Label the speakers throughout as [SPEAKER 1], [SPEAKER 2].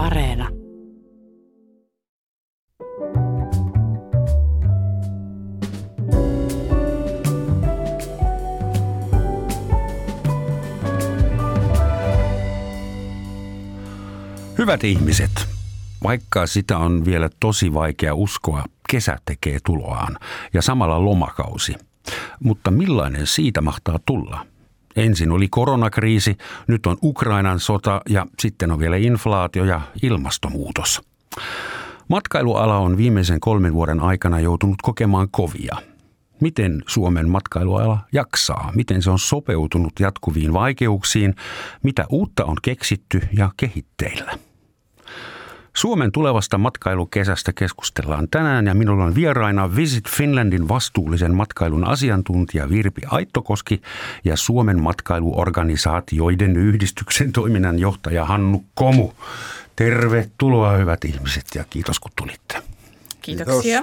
[SPEAKER 1] Areena.
[SPEAKER 2] Hyvät ihmiset, vaikka sitä on vielä tosi vaikea uskoa, kesä tekee tuloaan ja samalla lomakausi. Mutta millainen siitä mahtaa tulla? Ensin oli koronakriisi, nyt on Ukrainan sota ja sitten on vielä inflaatio ja ilmastonmuutos. Matkailuala on viimeisen kolmen vuoden aikana joutunut kokemaan kovia. Miten Suomen matkailuala jaksaa? Miten se on sopeutunut jatkuviin vaikeuksiin? Mitä uutta on keksitty ja kehitteillä? Suomen tulevasta matkailukesästä keskustellaan tänään ja minulla on vieraina Visit Finlandin vastuullisen matkailun asiantuntija Virpi Aittokoski ja Suomen matkailuorganisaatioiden yhdistyksen toiminnanjohtaja Hannu Komu. Tervetuloa hyvät ihmiset ja kiitos kun tulitte.
[SPEAKER 3] Kiitoksia.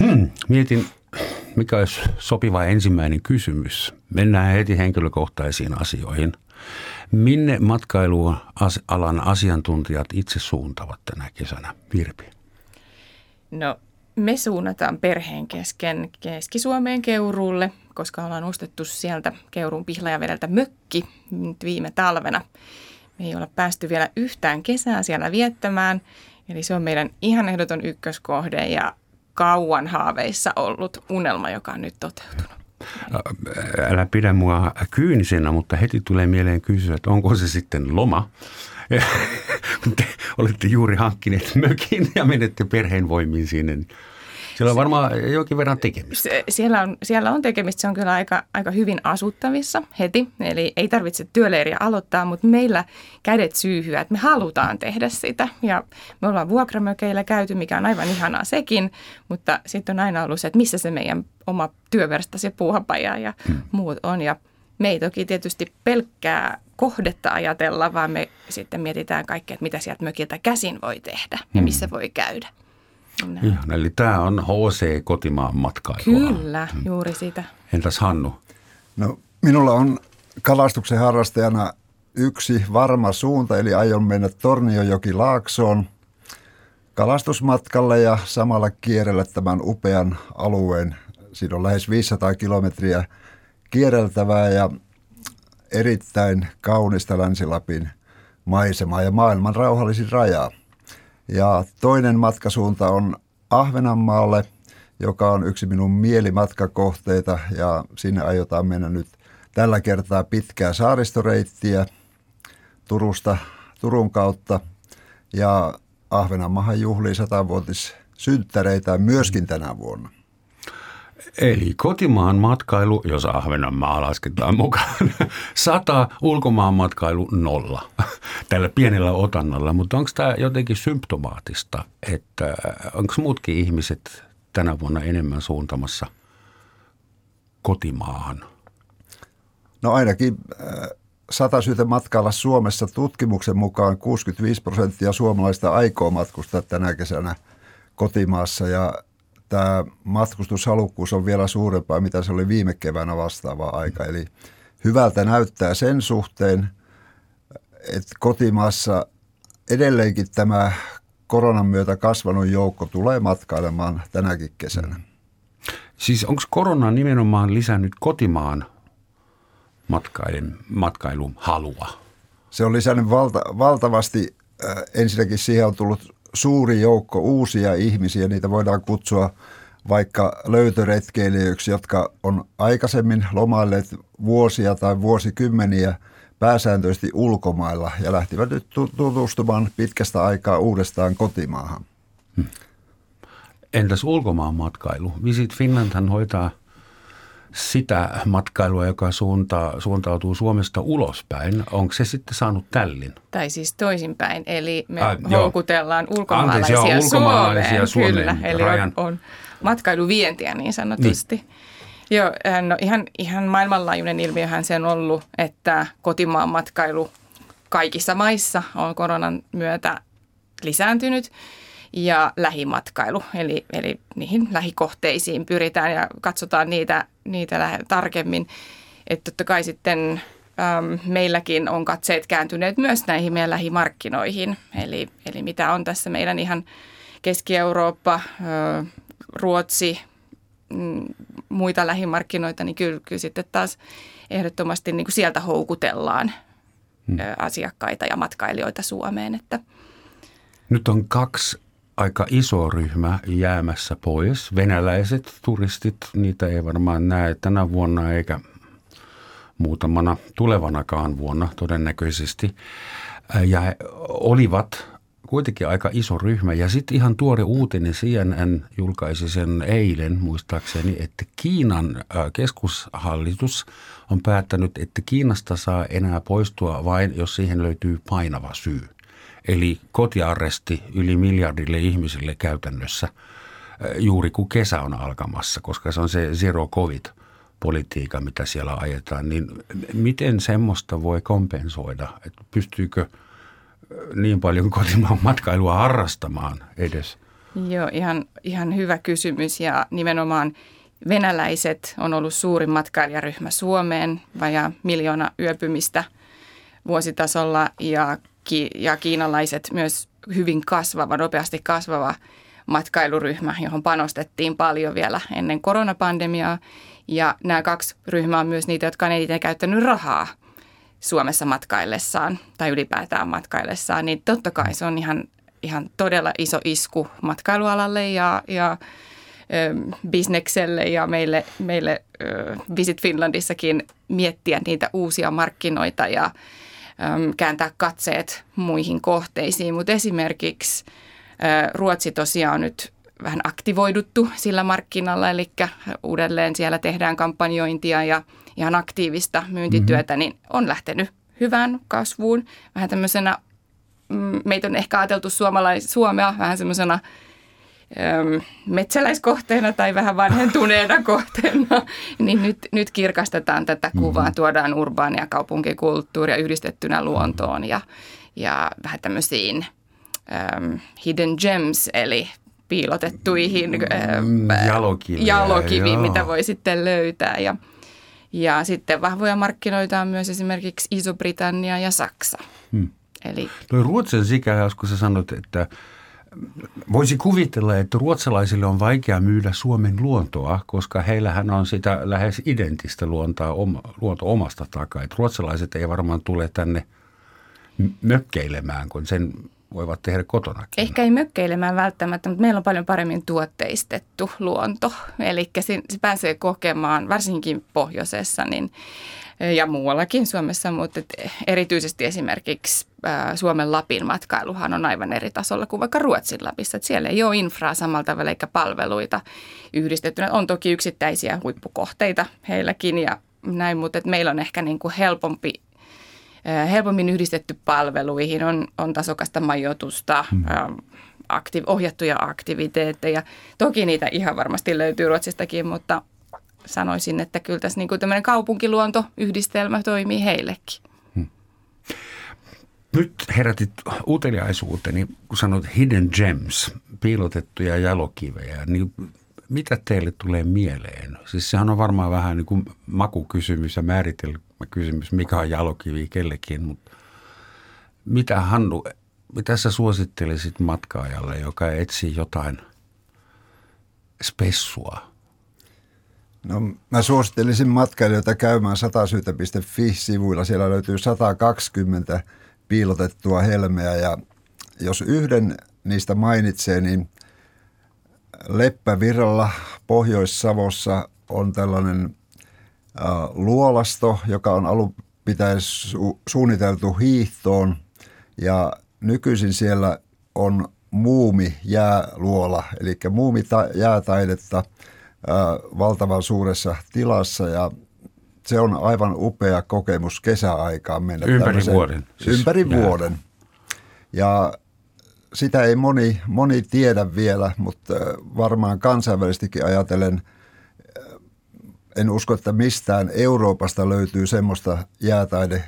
[SPEAKER 2] Hmm, mietin, mikä olisi sopiva ensimmäinen kysymys. Mennään heti henkilökohtaisiin asioihin – Minne matkailualan asiantuntijat itse suuntavat tänä kesänä, Virpi?
[SPEAKER 3] No me suunnataan perheen kesken Keski-Suomeen Keuruulle, koska ollaan ostettu sieltä Keuruun pihlajavedeltä mökki nyt viime talvena. Me ei olla päästy vielä yhtään kesää siellä viettämään, eli se on meidän ihan ehdoton ykköskohde ja kauan haaveissa ollut unelma, joka on nyt toteutunut
[SPEAKER 2] älä pidä mua kyynisenä, mutta heti tulee mieleen kysyä, että onko se sitten loma, te olette juuri hankkineet mökin ja menette perheen voimiin sinne. Siellä on varmaan jokin verran tekemistä.
[SPEAKER 3] Siellä on, siellä on tekemistä. Se on kyllä aika, aika hyvin asuttavissa heti. Eli ei tarvitse työleiriä aloittaa, mutta meillä kädet syyhyä, että me halutaan tehdä sitä. Ja me ollaan vuokramökeillä käyty, mikä on aivan ihanaa sekin. Mutta sitten on aina ollut se, että missä se meidän oma työversta, se puuhapaja ja hmm. muut on. Ja me ei toki tietysti pelkkää kohdetta ajatella, vaan me sitten mietitään kaikkea, että mitä sieltä mökiltä käsin voi tehdä ja missä hmm. voi käydä.
[SPEAKER 2] No. Ihan, eli tämä on HC kotimaan matkailua.
[SPEAKER 3] Kyllä, mm. juuri sitä.
[SPEAKER 2] Entäs Hannu?
[SPEAKER 4] No, minulla on kalastuksen harrastajana yksi varma suunta, eli aion mennä Torniojoki Laaksoon kalastusmatkalle ja samalla kierrellä tämän upean alueen. Siinä on lähes 500 kilometriä kierreltävää ja erittäin kaunista Länsi-Lapin maisemaa ja maailman rauhallisin rajaa. Ja toinen matkasuunta on Ahvenanmaalle, joka on yksi minun mielimatkakohteita ja sinne aiotaan mennä nyt tällä kertaa pitkää saaristoreittiä Turusta, Turun kautta ja Ahvenanmaahan juhlii satavuotis synttäreitä myöskin tänä vuonna.
[SPEAKER 2] Eli kotimaan matkailu, jos Ahvenanmaa lasketaan mukaan, sata, ulkomaan matkailu nolla tällä pienellä otannalla. Mutta onko tämä jotenkin symptomaattista, että onko muutkin ihmiset tänä vuonna enemmän suuntamassa kotimaahan?
[SPEAKER 4] No ainakin äh, sata syytä matkailla Suomessa tutkimuksen mukaan 65 prosenttia suomalaista aikoo matkustaa tänä kesänä kotimaassa ja tämä matkustushalukkuus on vielä suurempaa, mitä se oli viime keväänä vastaava aika. Eli hyvältä näyttää sen suhteen, että kotimaassa edelleenkin tämä koronan myötä kasvanut joukko tulee matkailemaan tänäkin kesänä.
[SPEAKER 2] Siis onko korona nimenomaan lisännyt kotimaan matkailun, matkailun halua?
[SPEAKER 4] Se on lisännyt valta, valtavasti. Äh, ensinnäkin siihen on tullut suuri joukko uusia ihmisiä, niitä voidaan kutsua vaikka löytöretkeilijöiksi, jotka on aikaisemmin lomailleet vuosia tai vuosikymmeniä pääsääntöisesti ulkomailla ja lähtivät nyt tutustumaan pitkästä aikaa uudestaan kotimaahan.
[SPEAKER 2] Entäs ulkomaan matkailu? Visit Finlandhan hoitaa sitä matkailua, joka suuntaa, suuntautuu Suomesta ulospäin. Onko se sitten saanut tällin?
[SPEAKER 3] Tai siis toisinpäin, eli me ah, houkutellaan ulkomaalaisia, Anteeksi,
[SPEAKER 2] joo, ulkomaalaisia Suomeen.
[SPEAKER 3] Suomeen kyllä, eli rajan. on, on matkailuvientiä niin sanotusti. Niin. Joo, äh, no ihan, ihan maailmanlaajuinen ilmiöhän se on ollut, että kotimaan matkailu kaikissa maissa on koronan myötä lisääntynyt ja lähimatkailu, eli, eli niihin lähikohteisiin pyritään ja katsotaan niitä, niitä tarkemmin. Että totta kai sitten meilläkin on katseet kääntyneet myös näihin meidän lähimarkkinoihin. Eli, eli mitä on tässä meidän ihan Keski-Eurooppa, Ruotsi, mm, muita lähimarkkinoita, niin kyllä, kyllä sitten taas ehdottomasti niin kuin sieltä houkutellaan hmm. asiakkaita ja matkailijoita Suomeen. Että.
[SPEAKER 2] Nyt on kaksi aika iso ryhmä jäämässä pois. Venäläiset turistit, niitä ei varmaan näe tänä vuonna eikä muutamana tulevanakaan vuonna todennäköisesti. Ja he olivat kuitenkin aika iso ryhmä. Ja sitten ihan tuore uutinen, CNN julkaisi sen eilen muistaakseni, että Kiinan keskushallitus on päättänyt, että Kiinasta saa enää poistua vain, jos siihen löytyy painava syy. Eli kotiarresti yli miljardille ihmisille käytännössä juuri kun kesä on alkamassa, koska se on se zero covid politiikka, mitä siellä ajetaan, niin miten semmoista voi kompensoida? Että pystyykö – niin paljon kotimaan matkailua harrastamaan edes?
[SPEAKER 3] Joo, ihan, ihan hyvä kysymys ja nimenomaan venäläiset on ollut suurin matkailijaryhmä Suomeen, vajaa miljoona yöpymistä vuositasolla ja, ki, ja kiinalaiset myös hyvin kasvava, nopeasti kasvava matkailuryhmä, johon panostettiin paljon vielä ennen koronapandemiaa. Ja nämä kaksi ryhmää on myös niitä, jotka on eniten käyttänyt rahaa Suomessa matkaillessaan tai ylipäätään matkaillessaan, niin totta kai se on ihan, ihan todella iso isku matkailualalle ja, ja ö, bisnekselle ja meille, meille ö, Visit Finlandissakin miettiä niitä uusia markkinoita ja kääntää katseet muihin kohteisiin. Mutta esimerkiksi Ruotsi tosiaan on nyt vähän aktivoiduttu sillä markkinalla, eli uudelleen siellä tehdään kampanjointia ja – ihan aktiivista myyntityötä, mm-hmm. niin on lähtenyt hyvään kasvuun. Vähän tämmöisenä, mm, meitä on ehkä ajateltu suomalais, Suomea vähän semmoisena metsäläiskohteena tai vähän vanhentuneena kohteena, niin nyt, nyt kirkastetaan tätä kuvaa, mm-hmm. tuodaan urbaania kaupunkikulttuuria yhdistettynä luontoon ja, ja vähän tämmöisiin um, hidden gems, eli piilotettuihin
[SPEAKER 2] mm, jalokiviin,
[SPEAKER 3] jalokiviin mitä voi sitten löytää. Ja, ja sitten vahvoja markkinoita on myös esimerkiksi Iso-Britannia ja Saksa. Hmm.
[SPEAKER 2] Eli... Toi Ruotsin sikä, kun sä sanot, että voisi kuvitella, että ruotsalaisille on vaikea myydä Suomen luontoa, koska heillähän on sitä lähes identistä luontoa, luonto omasta takaa. Että ruotsalaiset ei varmaan tule tänne mökkeilemään, kun sen voivat tehdä kotonakin.
[SPEAKER 3] Ehkä ei mökkeilemään välttämättä, mutta meillä on paljon paremmin tuotteistettu luonto. Eli se pääsee kokemaan, varsinkin pohjoisessa niin, ja muuallakin Suomessa, mutta erityisesti esimerkiksi Suomen Lapin matkailuhan on aivan eri tasolla kuin vaikka Ruotsin Lapissa. Että siellä ei ole infraa samalla tavalla eikä palveluita yhdistettynä. On toki yksittäisiä huippukohteita heilläkin ja näin, mutta että meillä on ehkä niin kuin helpompi helpommin yhdistetty palveluihin, on, on tasokasta majoitusta, hmm. aktiv- ohjattuja aktiviteetteja. Toki niitä ihan varmasti löytyy Ruotsistakin, mutta sanoisin, että kyllä tässä niin kuin tämmöinen kaupunkiluontoyhdistelmä toimii heillekin. Hmm.
[SPEAKER 2] Nyt herätit uteliaisuuteni, kun sanoit hidden gems, piilotettuja jalokivejä, niin mitä teille tulee mieleen? Siis sehän on varmaan vähän niin kuin makukysymys ja määritelmäkysymys, mikä on jalokivi kellekin, mutta mitä Hannu, mitä sä suosittelisit matkaajalle, joka etsii jotain spessua?
[SPEAKER 4] No mä suosittelisin matkailijoita käymään satasyytä.fi-sivuilla. Siellä löytyy 120 piilotettua helmeä ja jos yhden niistä mainitsee, niin – Leppävirralla Pohjois-Savossa on tällainen äh, luolasto, joka on alun pitäen su- suunniteltu hiihtoon ja nykyisin siellä on muumi jääluola, eli muumi jäätaidetta valtavan suuressa tilassa ja se on aivan upea kokemus kesäaikaan mennä.
[SPEAKER 2] Ympäri vuoden.
[SPEAKER 4] Siis ympäri jää. vuoden. Ja sitä ei moni, moni tiedä vielä, mutta varmaan kansainvälisestikin ajatellen en usko, että mistään Euroopasta löytyy semmoista jäätaide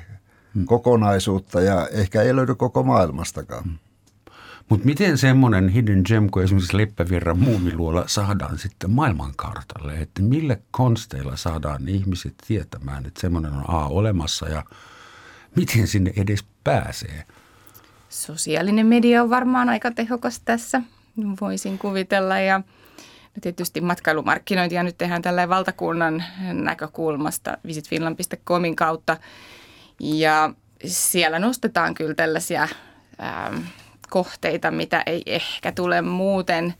[SPEAKER 4] kokonaisuutta ja ehkä ei löydy koko maailmastakaan. Hmm.
[SPEAKER 2] Mutta miten semmoinen hidden gem kuin esimerkiksi Leppävirran muumiluola saadaan sitten maailmankartalle? Että millä konsteilla saadaan ihmiset tietämään, että semmoinen on A olemassa ja – miten sinne edes pääsee?
[SPEAKER 3] Sosiaalinen media on varmaan aika tehokas tässä, voisin kuvitella. Ja tietysti matkailumarkkinointia nyt tehdään tällä valtakunnan näkökulmasta visitfinland.comin kautta. Ja siellä nostetaan kyllä tällaisia ähm, kohteita, mitä ei ehkä tule muuten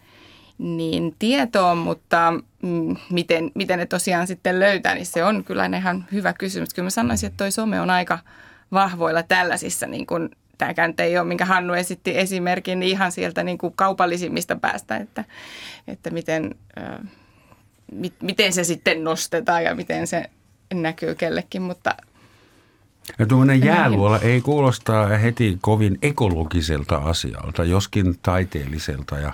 [SPEAKER 3] niin tietoon, mutta mm, miten, miten ne tosiaan sitten löytää, niin se on kyllä ihan hyvä kysymys. Kyllä mä sanoisin, että toi some on aika vahvoilla tällaisissa, niin kuin tämäkään ei ole, minkä Hannu esitti esimerkin, niin ihan sieltä niin kuin kaupallisimmista päästä, että, että miten, äh, mit, miten se sitten nostetaan ja miten se näkyy kellekin, mutta
[SPEAKER 2] ja tuommoinen jääluola ei kuulostaa heti kovin ekologiselta asialta, joskin taiteelliselta ja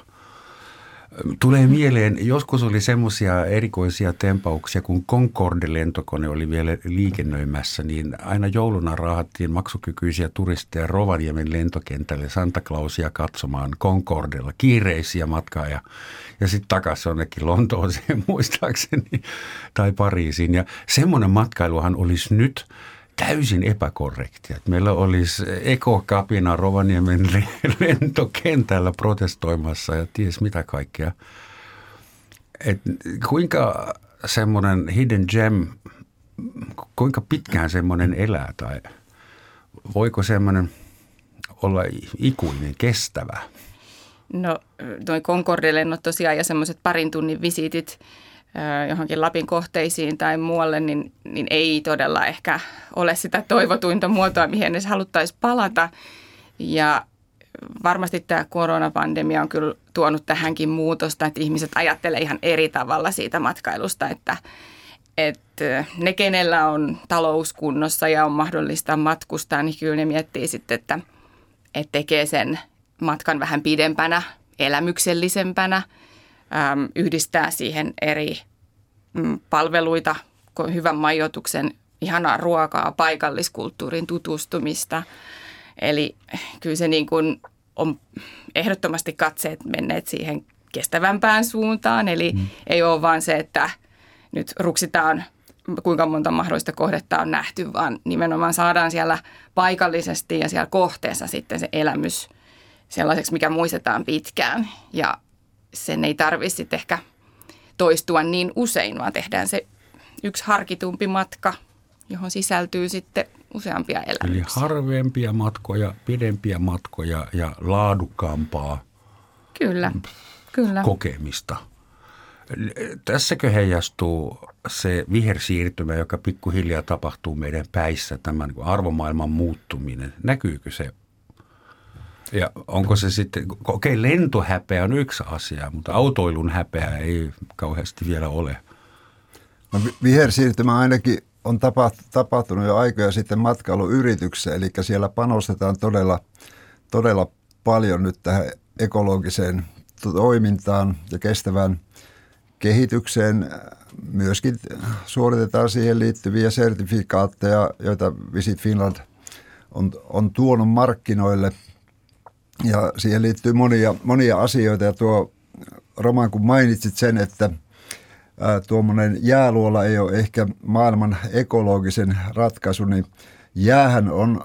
[SPEAKER 2] Tulee mieleen, joskus oli semmoisia erikoisia tempauksia, kun Concorde-lentokone oli vielä liikennöimässä, niin aina jouluna raahattiin maksukykyisiä turisteja Rovaniemen lentokentälle Santa Clausia katsomaan Concordella, kiireisiä matkaa ja, ja sitten takaisin jonnekin Lontooseen muistaakseni tai Pariisiin. Ja semmoinen matkailuhan olisi nyt – täysin epäkorrektia. Meillä olisi ekokapina Rovaniemen lentokentällä protestoimassa ja ties mitä kaikkea. Et kuinka semmoinen hidden gem, kuinka pitkään semmoinen elää tai voiko semmoinen olla ikuinen, kestävä?
[SPEAKER 3] No, noin Concorde-lennot tosiaan ja semmoiset parin tunnin visiitit – johonkin Lapin kohteisiin tai muualle, niin, niin ei todella ehkä ole sitä toivotuinta muotoa, mihin edes haluttaisiin palata. Ja varmasti tämä koronapandemia on kyllä tuonut tähänkin muutosta, että ihmiset ajattelee ihan eri tavalla siitä matkailusta, että, että ne, kenellä on talous kunnossa ja on mahdollista matkustaa, niin kyllä ne miettii sitten, että, että tekee sen matkan vähän pidempänä, elämyksellisempänä – äm, yhdistää siihen eri mm, palveluita, hyvän majoituksen, ihanaa ruokaa, paikalliskulttuurin tutustumista. Eli kyllä se niin kuin on ehdottomasti katseet menneet siihen kestävämpään suuntaan. Eli mm. ei ole vaan se, että nyt ruksitaan kuinka monta mahdollista kohdetta on nähty, vaan nimenomaan saadaan siellä paikallisesti ja siellä kohteessa sitten se elämys sellaiseksi, mikä muistetaan pitkään. Ja sen ei tarvitse ehkä toistua niin usein, vaan tehdään se yksi harkitumpi matka, johon sisältyy sitten useampia elämyksiä.
[SPEAKER 2] Eli harvempia matkoja, pidempiä matkoja ja laadukkaampaa
[SPEAKER 3] kyllä, kyllä.
[SPEAKER 2] kokemista. Tässäkö heijastuu se vihersiirtymä, joka pikkuhiljaa tapahtuu meidän päissä, tämän arvomaailman muuttuminen? Näkyykö se ja onko se sitten, okei okay, lentohäpeä on yksi asia, mutta autoilun häpeä ei kauheasti vielä ole.
[SPEAKER 4] No, vihersiirtymä ainakin on tapahtunut jo aikoja sitten matkailuyrityksessä, eli siellä panostetaan todella, todella paljon nyt tähän ekologiseen toimintaan ja kestävään kehitykseen. Myöskin suoritetaan siihen liittyviä sertifikaatteja, joita Visit Finland on, on tuonut markkinoille – ja siihen liittyy monia, monia asioita ja tuo Roman, kun mainitsit sen, että tuommoinen jääluola ei ole ehkä maailman ekologisen ratkaisu, niin jäähän on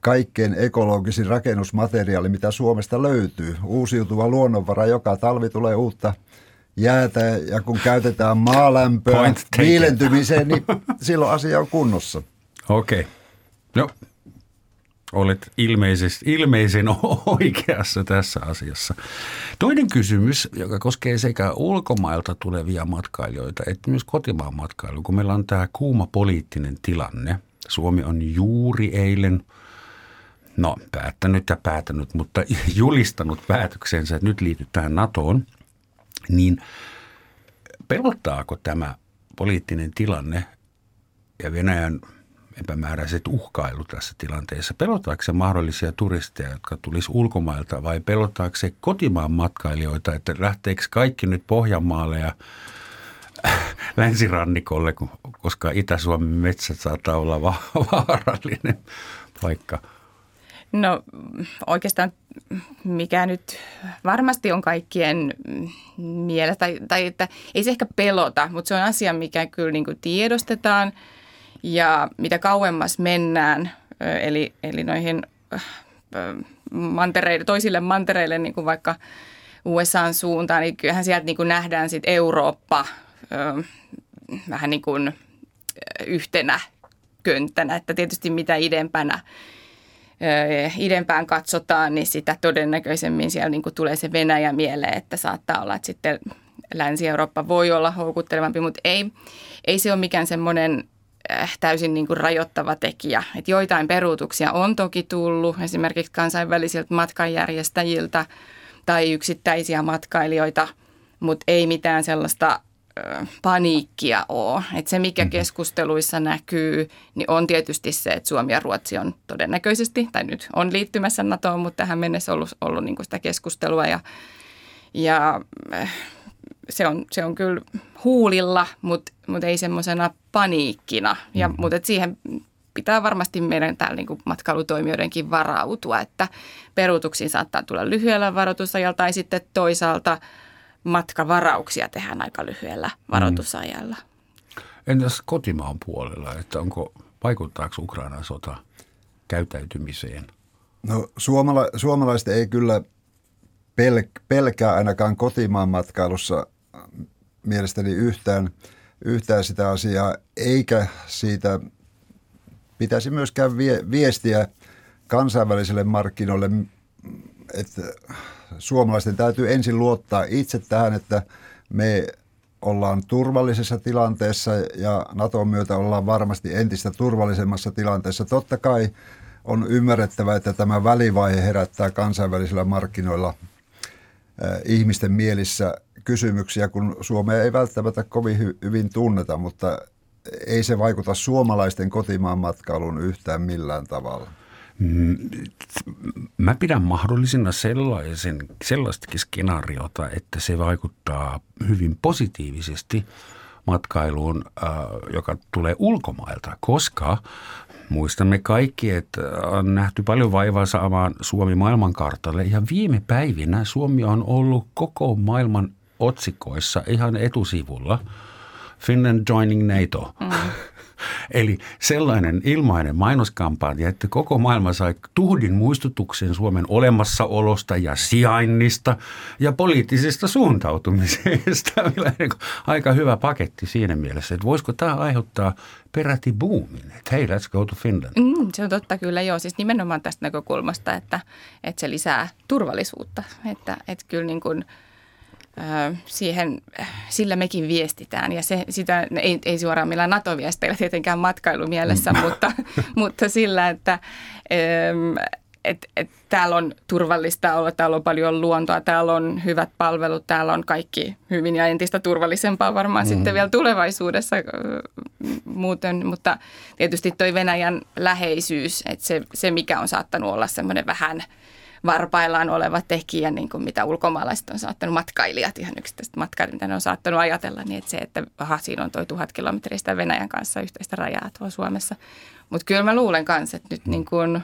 [SPEAKER 4] kaikkein ekologisin rakennusmateriaali, mitä Suomesta löytyy. Uusiutuva luonnonvara, joka talvi tulee uutta jäätä ja kun käytetään maalämpöä viilentymiseen, niin silloin asia on kunnossa.
[SPEAKER 2] Okei. Okay. No, Olet ilmeisesti, ilmeisen oikeassa tässä asiassa. Toinen kysymys, joka koskee sekä ulkomailta tulevia matkailijoita että myös kotimaan matkailua, kun meillä on tämä kuuma poliittinen tilanne. Suomi on juuri eilen, no päättänyt ja päätänyt, mutta julistanut päätöksensä, että nyt liitytään NATOon, niin pelottaako tämä poliittinen tilanne ja Venäjän – epämääräiset uhkailu tässä tilanteessa? Pelottaako se mahdollisia turisteja, jotka tulisi ulkomailta vai pelottaako se kotimaan matkailijoita, että lähteekö kaikki nyt Pohjanmaalle ja länsirannikolle, koska Itä-Suomen metsät saattaa olla vaarallinen paikka?
[SPEAKER 3] No oikeastaan mikä nyt varmasti on kaikkien mielessä, tai, tai että ei se ehkä pelota, mutta se on asia, mikä kyllä niin tiedostetaan – ja mitä kauemmas mennään eli, eli noihin mantereille, toisille mantereille, niin kuin vaikka USAn suuntaan, niin kyllähän sieltä niin kuin nähdään sitten Eurooppa vähän niin kuin yhtenä könttänä, että tietysti mitä idempänä idempään katsotaan, niin sitä todennäköisemmin siellä niin kuin tulee se Venäjä mieleen, että saattaa olla, että sitten Länsi-Eurooppa voi olla houkuttelevampi, mutta ei, ei se ole mikään semmoinen täysin niin kuin rajoittava tekijä. Et joitain peruutuksia on toki tullut esimerkiksi kansainvälisiltä matkanjärjestäjiltä tai yksittäisiä matkailijoita, mutta ei mitään sellaista paniikkia ole. Et se, mikä mm-hmm. keskusteluissa näkyy, niin on tietysti se, että Suomi ja Ruotsi on todennäköisesti, tai nyt on liittymässä NATOon, mutta tähän mennessä ollut, ollut niin sitä keskustelua. Ja, ja se, on, se on kyllä huulilla, mutta, mutta ei semmoisena paniikkina. Ja, mm-hmm. Mutta siihen pitää varmasti meidän täällä niin kuin matkailutoimijoidenkin varautua, että peruutuksiin saattaa tulla lyhyellä varoitusajalla tai sitten toisaalta – matkavarauksia tehdään aika lyhyellä varoitusajalla. Mm.
[SPEAKER 2] Entäs kotimaan puolella, että onko, vaikuttaako Ukrainan sota käyttäytymiseen?
[SPEAKER 4] No suomala- suomalaiset ei kyllä pel- pelkää ainakaan kotimaan matkailussa mielestäni yhtään, yhtään sitä asiaa, eikä siitä pitäisi myöskään vie- viestiä kansainvälisille markkinoille, että suomalaisten täytyy ensin luottaa itse tähän, että me ollaan turvallisessa tilanteessa ja Naton myötä ollaan varmasti entistä turvallisemmassa tilanteessa. Totta kai on ymmärrettävä, että tämä välivaihe herättää kansainvälisillä markkinoilla ihmisten mielissä kysymyksiä, kun Suomea ei välttämättä kovin hyvin tunneta, mutta ei se vaikuta suomalaisten kotimaan matkailuun yhtään millään tavalla. Mm,
[SPEAKER 2] mä pidän mahdollisena sellaisen, sellaistakin skenaariota, että se vaikuttaa hyvin positiivisesti matkailuun, joka tulee ulkomailta, koska muistamme kaikki, että on nähty paljon vaivaa saamaan Suomi maailmankartalle ja viime päivinä Suomi on ollut koko maailman otsikoissa ihan etusivulla. Finland joining NATO. Mm. Eli sellainen ilmainen mainoskampanja, että koko maailma sai tuhdin muistutuksen Suomen olemassaolosta ja sijainnista ja poliittisesta suuntautumisesta. Niin aika hyvä paketti siinä mielessä, että voisiko tämä aiheuttaa peräti boomin, että hei, let's go to Finland.
[SPEAKER 3] Mm, se on totta kyllä, joo. Siis nimenomaan tästä näkökulmasta, että, että se lisää turvallisuutta. Että, että kyllä niin kuin – siihen, sillä mekin viestitään. Ja se, sitä ei, ei suoraan millään NATO-viesteillä tietenkään matkailumielessä, mm. mutta, mutta sillä, että et, et täällä on turvallista olla, täällä on paljon luontoa, täällä on hyvät palvelut, täällä on kaikki hyvin ja entistä turvallisempaa varmaan mm. sitten vielä tulevaisuudessa muuten. Mutta tietysti toi Venäjän läheisyys, että se, se mikä on saattanut olla semmoinen vähän – varpaillaan oleva tekijä, niin kuin mitä ulkomaalaiset on saattanut, matkailijat, ihan yksittäiset matkailijat, mitä ne on saattanut ajatella, niin että se, että aha, siinä on toi tuhat kilometristä Venäjän kanssa yhteistä rajaa tuolla Suomessa. Mutta kyllä mä luulen kanssa, että nyt niin kuin,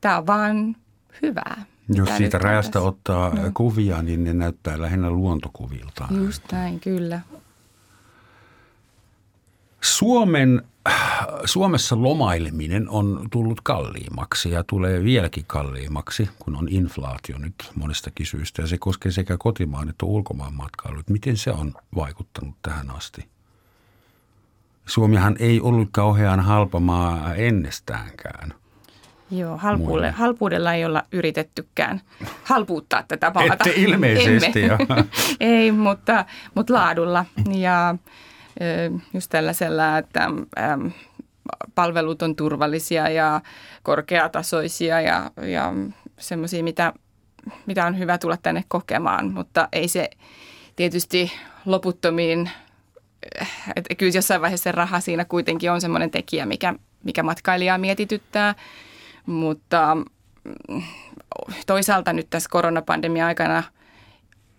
[SPEAKER 3] tämä on vaan hyvää.
[SPEAKER 2] Jos siitä rajasta tässä. ottaa no. kuvia, niin ne näyttää lähinnä luontokuvilta.
[SPEAKER 3] Just näin, kyllä.
[SPEAKER 2] Suomen Suomessa lomaileminen on tullut kalliimmaksi ja tulee vieläkin kalliimmaksi, kun on inflaatio nyt monestakin syystä. Ja se koskee sekä kotimaan että ulkomaan matkailut. Miten se on vaikuttanut tähän asti? Suomihan ei ollut kauhean halpa maa ennestäänkään.
[SPEAKER 3] Joo, halpuudella, halpuudella ei olla yriitettykään halpuuttaa tätä maata.
[SPEAKER 2] Ette ilmeisesti.
[SPEAKER 3] ei, mutta, mutta laadulla. Ja just tällaisella, että palvelut on turvallisia ja korkeatasoisia ja, ja semmoisia, mitä, mitä on hyvä tulla tänne kokemaan, mutta ei se tietysti loputtomiin, että kyllä jossain vaiheessa se raha siinä kuitenkin on semmoinen tekijä, mikä, mikä matkailijaa mietityttää, mutta mm, toisaalta nyt tässä koronapandemia aikana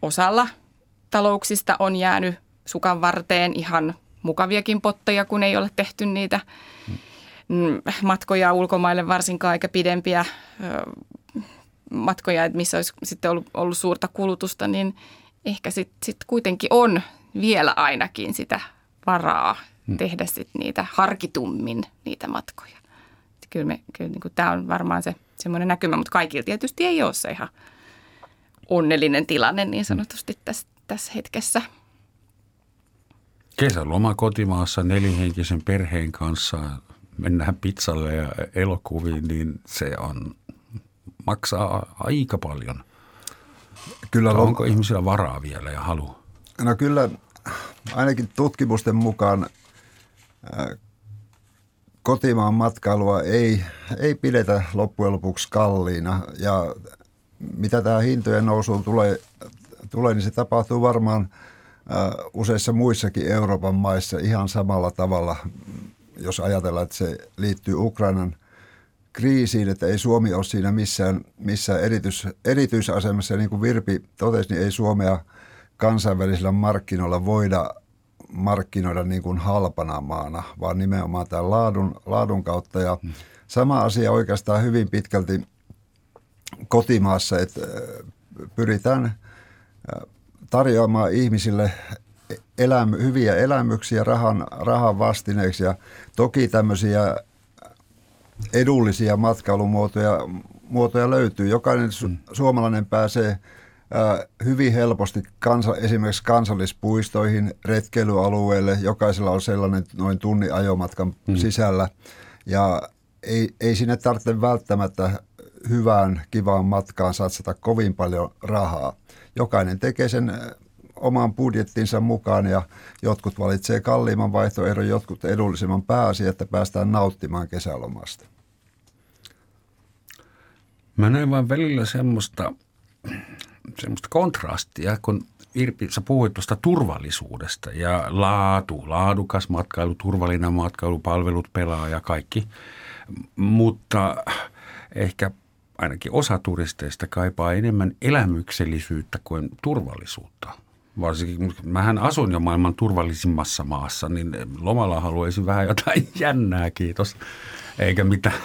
[SPEAKER 3] osalla talouksista on jäänyt sukan varteen ihan mukaviakin potteja, kun ei ole tehty niitä mm, matkoja ulkomaille varsinkaan eikä pidempiä matkoja, missä olisi sitten ollut, ollut suurta kulutusta, niin ehkä sitten sit kuitenkin on vielä ainakin sitä varaa hmm. tehdä sit niitä harkitummin niitä matkoja. kyllä, me, kyllä niin kuin, tämä on varmaan se semmoinen näkymä, mutta kaikilla tietysti ei ole se ihan onnellinen tilanne niin sanotusti tässä, tässä hetkessä.
[SPEAKER 2] Kesäloma kotimaassa nelihenkisen perheen kanssa mennään pizzalle ja elokuviin, niin se on, maksaa aika paljon. Kyllä, onko ihmisillä varaa vielä ja halu?
[SPEAKER 4] No kyllä, ainakin tutkimusten mukaan kotimaan matkailua ei, ei pidetä loppujen lopuksi kalliina. Ja mitä tämä hintojen nousuun tulee, tulee, niin se tapahtuu varmaan useissa muissakin Euroopan maissa ihan samalla tavalla, jos ajatellaan, että se liittyy Ukrainan kriisiin, että ei Suomi ole siinä missään, missään erityis, erityisasemassa. Ja niin kuin Virpi totesi, niin ei Suomea kansainvälisillä markkinoilla voida markkinoida niin kuin halpana maana, vaan nimenomaan tämän laadun, laadun kautta. Ja hmm. sama asia oikeastaan hyvin pitkälti kotimaassa, että pyritään tarjoamaan ihmisille elämy, hyviä elämyksiä rahan, rahan vastineeksi ja toki tämmöisiä edullisia matkailumuotoja muotoja löytyy. Jokainen su- hmm. suomalainen pääsee hyvin helposti kansa, esimerkiksi kansallispuistoihin, retkeilyalueelle. Jokaisella on sellainen noin tunnin ajomatkan hmm. sisällä ja ei, ei sinne tarvitse välttämättä hyvään, kivaan matkaan satsata kovin paljon rahaa. Jokainen tekee sen oman budjettinsa mukaan ja jotkut valitsee kalliimman vaihtoehdon, jotkut edullisemman pääsi, että päästään nauttimaan kesälomasta.
[SPEAKER 2] Mä näen vain välillä semmoista, semmoista kontrastia, kun Irpi, sä puhuit tuosta turvallisuudesta ja laatu, laadukas matkailu, turvallinen matkailu, palvelut pelaa ja kaikki. Mutta ehkä ainakin osa turisteista kaipaa enemmän elämyksellisyyttä kuin turvallisuutta. Varsinkin, mähän asun jo maailman turvallisimmassa maassa, niin lomalla haluaisin vähän jotain jännää, kiitos. Eikä mitään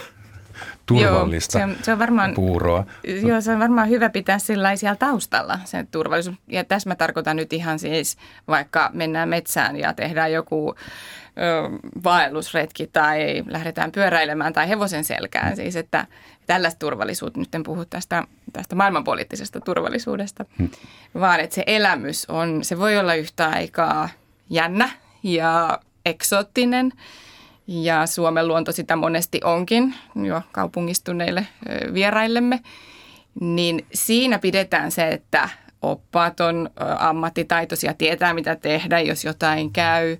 [SPEAKER 2] turvallista joo, se on, se on varmaan, puuroa.
[SPEAKER 3] Joo, se on varmaan hyvä pitää sillä siellä taustalla se turvallisuus. Ja tässä mä tarkoitan nyt ihan siis, vaikka mennään metsään ja tehdään joku vaellusretki tai lähdetään pyöräilemään tai hevosen selkään. Siis että tällaista turvallisuutta, nyt en puhu tästä, tästä maailmanpoliittisesta turvallisuudesta, hmm. vaan että se elämys on, se voi olla yhtä aikaa jännä ja eksoottinen ja Suomen luonto sitä monesti onkin jo kaupungistuneille vieraillemme, niin siinä pidetään se, että oppaat on ammattitaitoisia, tietää mitä tehdä, jos jotain käy,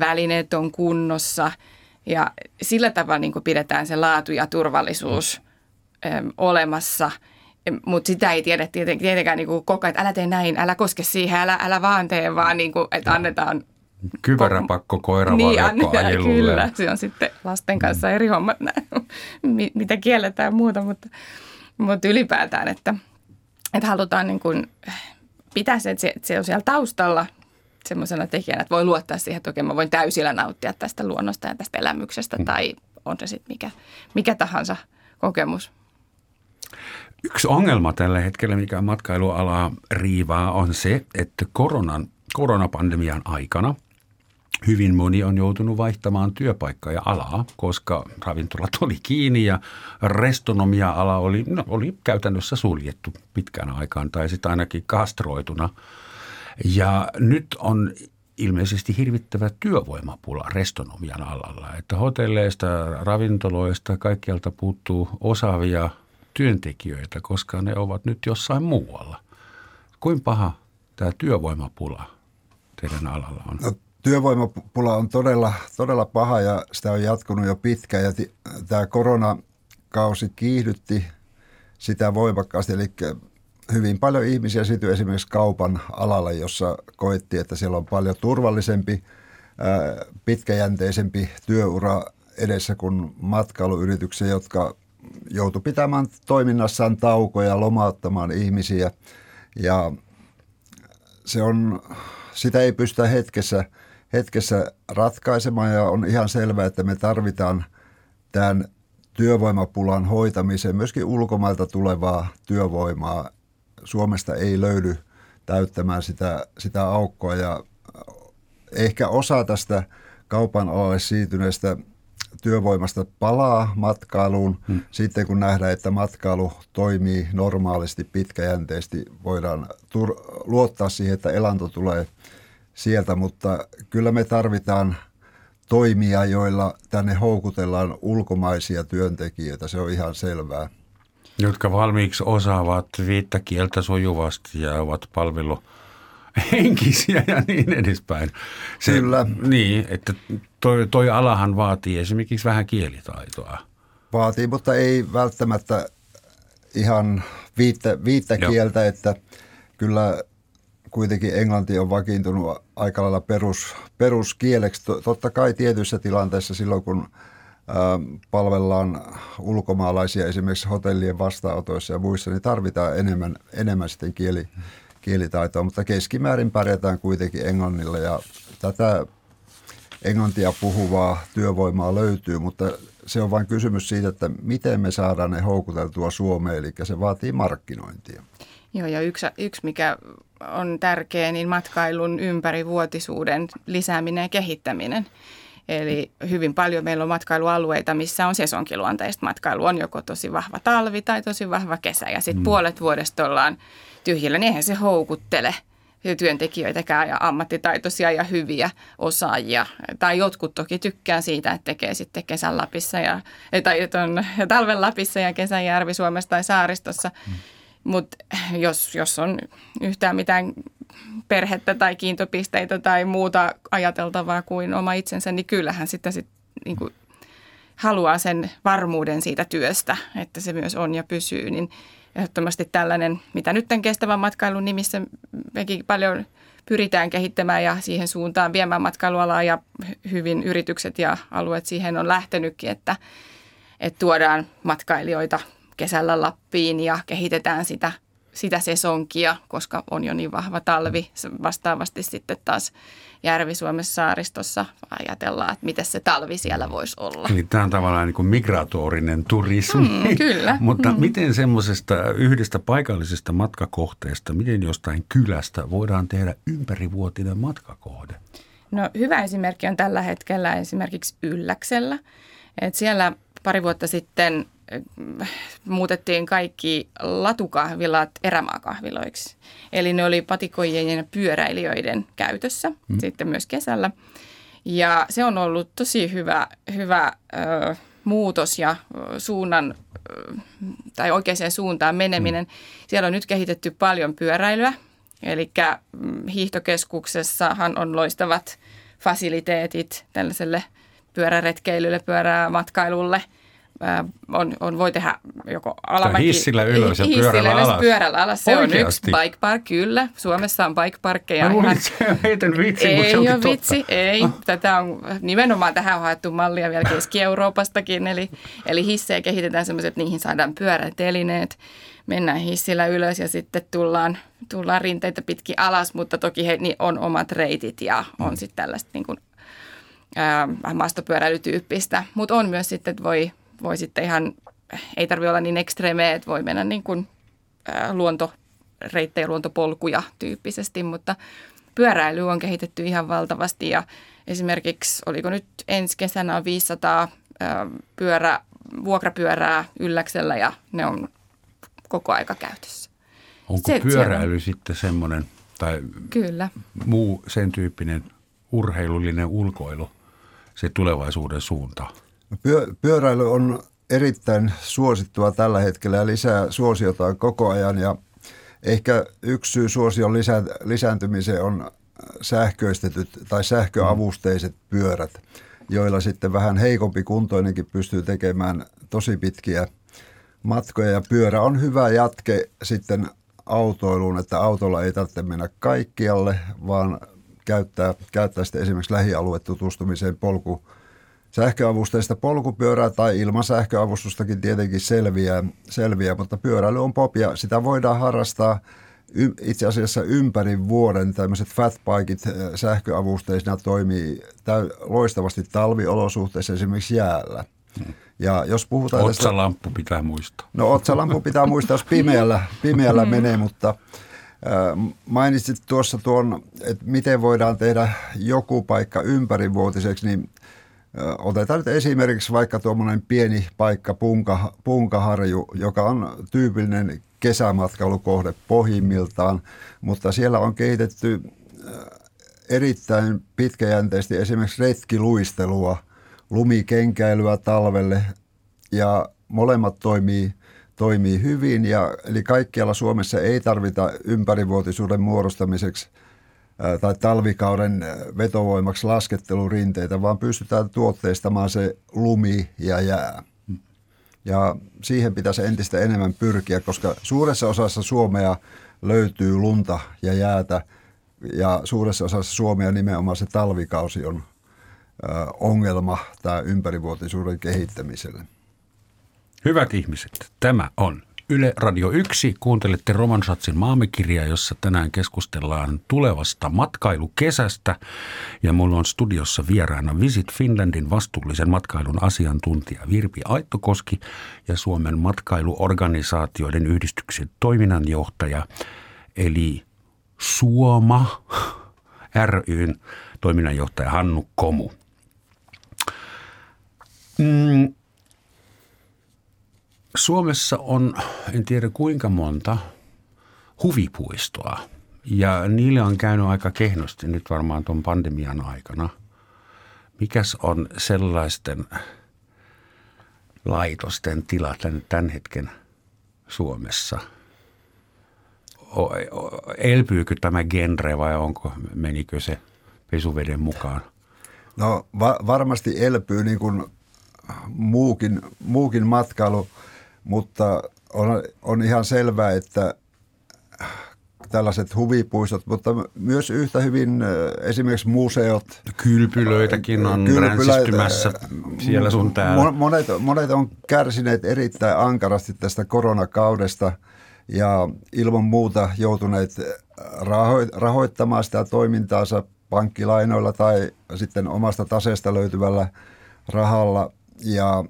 [SPEAKER 3] välineet on kunnossa. Ja sillä tavalla niin pidetään se laatu ja turvallisuus olemassa – mutta sitä ei tiedä tietenkään niin koko ajan, että älä tee näin, älä koske siihen, älä, älä vaan tee, vaan niin kuin, että annetaan
[SPEAKER 2] Kypäräpakko koira niin,
[SPEAKER 3] annetaan, kyllä. Se on sitten lasten kanssa eri hommat, mitä kielletään muuta, mutta, mutta ylipäätään, että, että halutaan niin kuin pitää se, että se, että se on siellä taustalla semmoisena tekijänä, että voi luottaa siihen, että okei, mä voin täysillä nauttia tästä luonnosta ja tästä elämyksestä, mm. tai on se sitten mikä, mikä tahansa kokemus.
[SPEAKER 2] Yksi ongelma tällä hetkellä, mikä matkailualaa riivaa, on se, että koronan, koronapandemian aikana hyvin moni on joutunut vaihtamaan työpaikkaa ja alaa, koska ravintolat oli kiinni ja restonomia-ala oli, no, oli käytännössä suljettu pitkään aikaan tai sitten ainakin kastroituna. Ja nyt on ilmeisesti hirvittävä työvoimapula restonomian alalla. Että hotelleista, ravintoloista, kaikkialta puuttuu osaavia työntekijöitä, koska ne ovat nyt jossain muualla. Kuinka paha tämä työvoimapula teidän alalla on? No,
[SPEAKER 4] työvoimapula on todella, todella paha ja sitä on jatkunut jo pitkään ja t- tämä koronakausi kiihdytti sitä voimakkaasti. Eli hyvin paljon ihmisiä sytyi esimerkiksi kaupan alalle, jossa koettiin, että siellä on paljon turvallisempi, pitkäjänteisempi työura edessä kuin matkailuyrityksiä, jotka joutui pitämään toiminnassaan taukoja, lomauttamaan ihmisiä ja se on, sitä ei pystytä hetkessä, hetkessä ratkaisemaan ja on ihan selvää, että me tarvitaan tämän työvoimapulan hoitamiseen myöskin ulkomailta tulevaa työvoimaa. Suomesta ei löydy täyttämään sitä, sitä aukkoa ja ehkä osa tästä kaupan alalle siirtyneestä työvoimasta palaa matkailuun. Hmm. Sitten kun nähdään, että matkailu toimii normaalisti, pitkäjänteisesti, voidaan tur- luottaa siihen, että elanto tulee sieltä, mutta kyllä me tarvitaan toimia, joilla tänne houkutellaan ulkomaisia työntekijöitä, se on ihan selvää.
[SPEAKER 2] Jotka valmiiksi osaavat viittä kieltä sujuvasti ja ovat palvelu henkisiä ja niin edespäin.
[SPEAKER 4] Se, Kyllä.
[SPEAKER 2] Niin, että toi, toi alahan vaatii esimerkiksi vähän kielitaitoa.
[SPEAKER 4] Vaatii, mutta ei välttämättä ihan viittä, viittä kieltä, että kyllä kuitenkin englanti on vakiintunut aika lailla perus, peruskieleksi. Totta kai tietyissä tilanteissa silloin, kun palvellaan ulkomaalaisia esimerkiksi hotellien vastaanotoissa ja muissa, niin tarvitaan enemmän, enemmän sitten kieli, kielitaitoa, mutta keskimäärin pärjätään kuitenkin englannilla ja tätä englantia puhuvaa työvoimaa löytyy, mutta se on vain kysymys siitä, että miten me saadaan ne houkuteltua Suomeen, eli se vaatii markkinointia.
[SPEAKER 3] Joo, ja yksi, yksi mikä on tärkeä, niin matkailun ympärivuotisuuden lisääminen ja kehittäminen. Eli hyvin paljon meillä on matkailualueita, missä on sesonkiluonteista matkailu. On joko tosi vahva talvi tai tosi vahva kesä. Ja sitten mm. puolet vuodesta ollaan tyhjillä, niin eihän se houkuttele työntekijöitäkään ja ammattitaitoisia ja hyviä osaajia. Tai jotkut toki tykkää siitä, että tekee sitten kesän Lapissa ja, tai ton, talven Lapissa ja kesän Järvi-Suomessa tai saaristossa. Mm. Mutta jos, jos on yhtään mitään perhettä tai kiintopisteitä tai muuta ajateltavaa kuin oma itsensä, niin kyllähän sitten sit, niin haluaa sen varmuuden siitä työstä, että se myös on ja pysyy. Niin ehdottomasti tällainen, mitä nyt tämän kestävän matkailun nimissä mekin paljon pyritään kehittämään ja siihen suuntaan viemään matkailualaa ja hyvin yritykset ja alueet siihen on lähtenytkin, että, että tuodaan matkailijoita kesällä Lappiin ja kehitetään sitä, sitä sesonkia, koska on jo niin vahva talvi. Vastaavasti sitten taas Järvi-Suomessa saaristossa ajatellaan, että miten se talvi siellä voisi olla.
[SPEAKER 2] Eli tämä on tavallaan niin kuin migratorinen turismi.
[SPEAKER 3] Mm, kyllä.
[SPEAKER 2] Mutta mm. miten semmoisesta yhdestä paikallisesta matkakohteesta, miten jostain kylästä voidaan tehdä ympärivuotinen matkakohde?
[SPEAKER 3] No hyvä esimerkki on tällä hetkellä esimerkiksi Ylläksellä. Et siellä pari vuotta sitten muutettiin kaikki latukahvilat erämaakahviloiksi. Eli ne oli patikoijien ja pyöräilijöiden käytössä mm. sitten myös kesällä. Ja se on ollut tosi hyvä, hyvä ö, muutos ja suunnan ö, tai oikeaan suuntaan meneminen. Mm. Siellä on nyt kehitetty paljon pyöräilyä. Eli mm, hiihtokeskuksessahan on loistavat fasiliteetit tällaiselle pyöräretkeilylle, pyörämatkailulle – on, on, voi tehdä joko alamäki...
[SPEAKER 2] Hissillä ylös ja hissillä pyörällä ylös, alas.
[SPEAKER 3] pyörällä alas. Se Oikeasti? on yksi bike park, kyllä. Suomessa on bike parkkeja.
[SPEAKER 2] Mä luulin, ihan... heitän vitsi,
[SPEAKER 3] ei
[SPEAKER 2] mutta se
[SPEAKER 3] ole vitsi, totta. ei. Tätä on nimenomaan tähän on haettu mallia vielä Keski-Euroopastakin. Eli, eli hissejä kehitetään sellaiset, että niihin saadaan pyörätelineet. Mennään hissillä ylös ja sitten tullaan, tullaan rinteitä pitkin alas, mutta toki he, niin on omat reitit ja on mm. sitten tällaista niin kuin, ää, maastopyöräilytyyppistä. Mutta on myös sitten, että voi voi sitten ihan, ei tarvitse olla niin ekstremeä, että voi mennä niin kuin ää, luontoreittejä, luontopolkuja tyyppisesti, mutta pyöräily on kehitetty ihan valtavasti ja esimerkiksi oliko nyt ensi kesänä on 500 ää, pyörä, vuokrapyörää ylläksellä ja ne on koko aika käytössä.
[SPEAKER 2] Onko Se, pyöräily on... sitten semmoinen tai
[SPEAKER 3] Kyllä.
[SPEAKER 2] muu sen tyyppinen urheilullinen ulkoilu se tulevaisuuden suunta?
[SPEAKER 4] Pyö, pyöräily on erittäin suosittua tällä hetkellä ja lisää suosiotaan koko ajan ja ehkä yksi syy suosion lisä, lisääntymiseen on sähköistetyt tai sähköavusteiset pyörät, joilla sitten vähän heikompi kuntoinenkin pystyy tekemään tosi pitkiä matkoja. Ja pyörä on hyvä jatke sitten autoiluun, että autolla ei tarvitse mennä kaikkialle, vaan käyttää, käyttää sitten esimerkiksi lähialuetutustumiseen polku, sähköavusteista polkupyörää tai ilman sähköavustustakin tietenkin selviää, selviää, mutta pyöräily on pop ja sitä voidaan harrastaa itse asiassa ympäri vuoden. Tämmöiset fatbikit sähköavusteisina toimii täy, loistavasti talviolosuhteissa esimerkiksi jäällä. Hmm.
[SPEAKER 2] Ja jos puhutaan Otsalamppu tästä, pitää muistaa.
[SPEAKER 4] No otsalampu pitää muistaa, jos pimeällä, pimeällä hmm. menee, mutta mainitsit tuossa tuon, että miten voidaan tehdä joku paikka ympärivuotiseksi, niin Otetaan nyt esimerkiksi vaikka tuommoinen pieni paikka Punka, Punkaharju, joka on tyypillinen kesämatkailukohde pohjimmiltaan, mutta siellä on kehitetty erittäin pitkäjänteisesti esimerkiksi retkiluistelua, lumikenkäilyä talvelle ja molemmat toimii, toimii hyvin. Ja, eli kaikkialla Suomessa ei tarvita ympärivuotisuuden muodostamiseksi tai talvikauden vetovoimaksi laskettelurinteitä, vaan pystytään tuotteistamaan se lumi ja jää. Ja siihen pitäisi entistä enemmän pyrkiä, koska suuressa osassa Suomea löytyy lunta ja jäätä – ja suuressa osassa Suomea nimenomaan se talvikausi on ongelma tämä ympärivuotisuuden kehittämiselle.
[SPEAKER 2] Hyvät ihmiset, tämä on Yle Radio 1. Kuuntelette Romansatsin maamekirjaa, jossa tänään keskustellaan tulevasta matkailukesästä. Ja mulla on studiossa vieraana Visit Finlandin vastuullisen matkailun asiantuntija Virpi Aittokoski ja Suomen matkailuorganisaatioiden yhdistyksen toiminnanjohtaja eli Suoma ryn toiminnanjohtaja Hannu Komu. Mm. Suomessa on, en tiedä kuinka monta, huvipuistoa. Ja niille on käynyt aika kehnosti nyt varmaan tuon pandemian aikana. Mikäs on sellaisten laitosten tila tämän, hetken Suomessa – elpyykö tämä genre vai onko, menikö se pesuveden mukaan?
[SPEAKER 4] No va- varmasti elpyy niin kuin muukin, muukin matkailu, mutta on, on ihan selvää, että tällaiset huvipuistot, mutta myös yhtä hyvin esimerkiksi museot.
[SPEAKER 2] Kylpylöitäkin on ränsistymässä siellä sun täällä.
[SPEAKER 4] Monet, monet on kärsineet erittäin ankarasti tästä koronakaudesta – ja ilman muuta joutuneet rahoittamaan sitä toimintaansa pankkilainoilla tai sitten omasta taseesta löytyvällä rahalla ja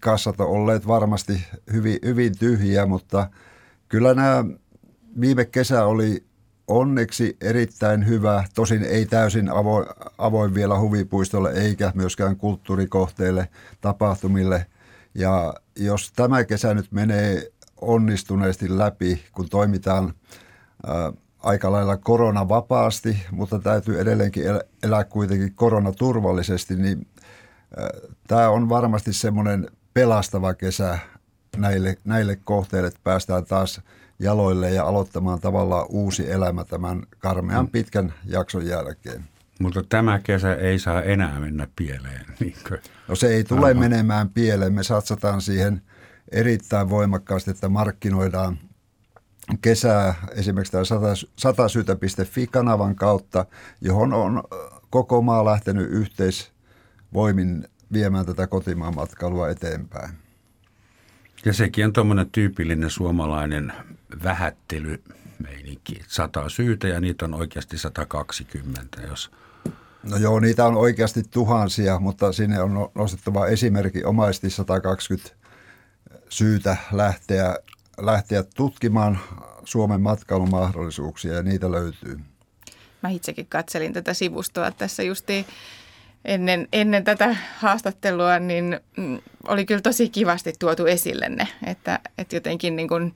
[SPEAKER 4] kassat on olleet varmasti hyvin, hyvin tyhjiä, mutta kyllä nämä viime kesä oli onneksi erittäin hyvä, tosin ei täysin avoin, avoin vielä huvipuistolle eikä myöskään kulttuurikohteille, tapahtumille. Ja jos tämä kesä nyt menee onnistuneesti läpi, kun toimitaan ää, aika lailla koronavapaasti, mutta täytyy edelleenkin elää kuitenkin koronaturvallisesti, niin tämä on varmasti semmoinen pelastava kesä näille, näille kohteille, että päästään taas jaloille ja aloittamaan tavallaan uusi elämä tämän karmean mm. pitkän jakson jälkeen.
[SPEAKER 2] Mutta tämä kesä ei saa enää mennä pieleen. Niinkö?
[SPEAKER 4] No se ei tule Aha. menemään pieleen. Me satsataan siihen – erittäin voimakkaasti, että markkinoidaan kesää esimerkiksi tämä satasytä.fi-kanavan kautta, johon on koko maa lähtenyt yhteisvoimin viemään tätä kotimaan matkailua eteenpäin.
[SPEAKER 2] Ja sekin on tuommoinen tyypillinen suomalainen vähättely meininki. Sata syytä ja niitä on oikeasti 120, jos
[SPEAKER 4] No joo, niitä on oikeasti tuhansia, mutta sinne on nostettava esimerkki omaisesti 120 syytä lähteä, lähteä tutkimaan Suomen matkailumahdollisuuksia ja niitä löytyy.
[SPEAKER 3] Mä itsekin katselin tätä sivustoa tässä justiin ennen, ennen tätä haastattelua, niin mm, oli kyllä tosi kivasti tuotu esille ne, että, että jotenkin niin kuin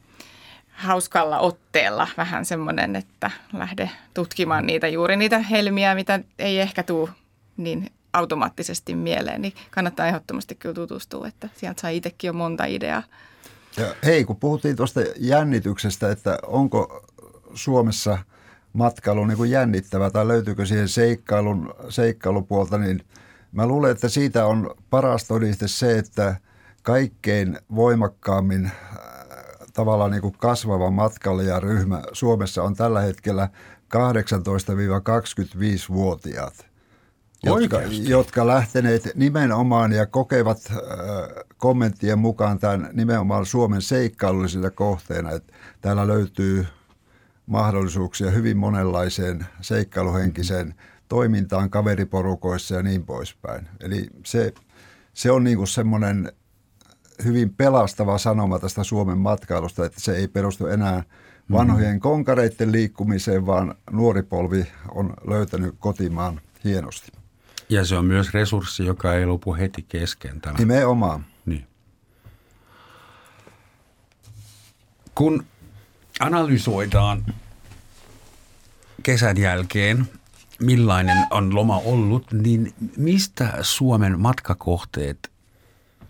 [SPEAKER 3] hauskalla otteella vähän semmoinen, että lähde tutkimaan niitä juuri niitä helmiä, mitä ei ehkä tule niin automaattisesti mieleen, niin kannattaa ehdottomasti kyllä tutustua, että sieltä saa itsekin jo monta ideaa.
[SPEAKER 4] Ja hei, kun puhuttiin tuosta jännityksestä, että onko Suomessa matkailu niin kuin jännittävä tai löytyykö siihen seikkailun, seikkailupuolta, niin mä luulen, että siitä on paras todiste se, että kaikkein voimakkaammin äh, tavallaan niin kuin kasvava matkailijaryhmä Suomessa on tällä hetkellä 18-25-vuotiaat jotka, jotka lähteneet nimenomaan ja kokevat äh, kommenttien mukaan tämän nimenomaan Suomen seikkailullisena kohteena. Että täällä löytyy mahdollisuuksia hyvin monenlaiseen seikkailuhenkiseen toimintaan kaveriporukoissa ja niin poispäin. Eli se, se on niin kuin semmoinen hyvin pelastava sanoma tästä Suomen matkailusta, että se ei perustu enää vanhojen mm-hmm. konkareiden liikkumiseen, vaan nuori polvi on löytänyt kotimaan hienosti.
[SPEAKER 2] Ja se on myös resurssi, joka ei lopu heti kesken. Tämä.
[SPEAKER 4] Nimenomaan.
[SPEAKER 2] Niin. Kun analysoidaan kesän jälkeen, millainen on loma ollut, niin mistä Suomen matkakohteet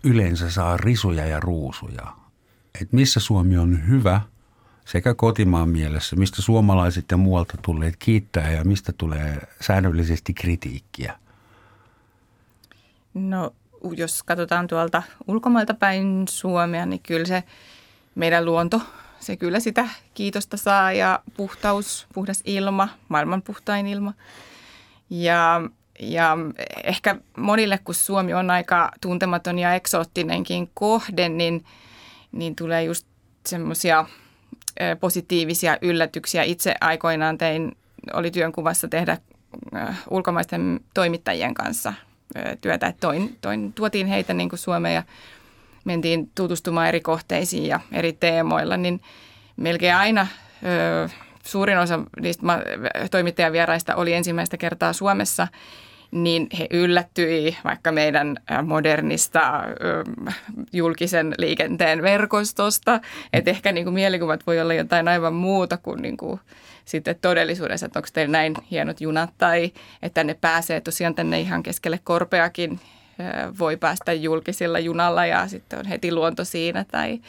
[SPEAKER 2] yleensä saa risuja ja ruusuja? Et missä Suomi on hyvä sekä kotimaan mielessä, mistä suomalaiset ja muualta tulleet kiittää ja mistä tulee säännöllisesti kritiikkiä?
[SPEAKER 3] No jos katsotaan tuolta ulkomailta päin Suomea, niin kyllä se meidän luonto, se kyllä sitä kiitosta saa ja puhtaus, puhdas ilma, maailman puhtain ilma. Ja, ja ehkä monille, kun Suomi on aika tuntematon ja eksoottinenkin kohde, niin, niin tulee just semmoisia positiivisia yllätyksiä. Itse aikoinaan tein, oli työnkuvassa tehdä ulkomaisten toimittajien kanssa työtä, toin, toin, tuotiin heitä niin kuin Suomeen ja mentiin tutustumaan eri kohteisiin ja eri teemoilla, niin melkein aina ö, suurin osa niistä toimittajavieraista oli ensimmäistä kertaa Suomessa, niin he yllättyi vaikka meidän modernista julkisen liikenteen verkostosta. Että ehkä niin kuin mielikuvat voi olla jotain aivan muuta kuin, niin kuin sitten todellisuudessa, että onko teillä näin hienot junat tai että ne pääsee tosiaan tänne ihan keskelle korpeakin voi päästä julkisilla junalla ja sitten on heti luonto siinä tai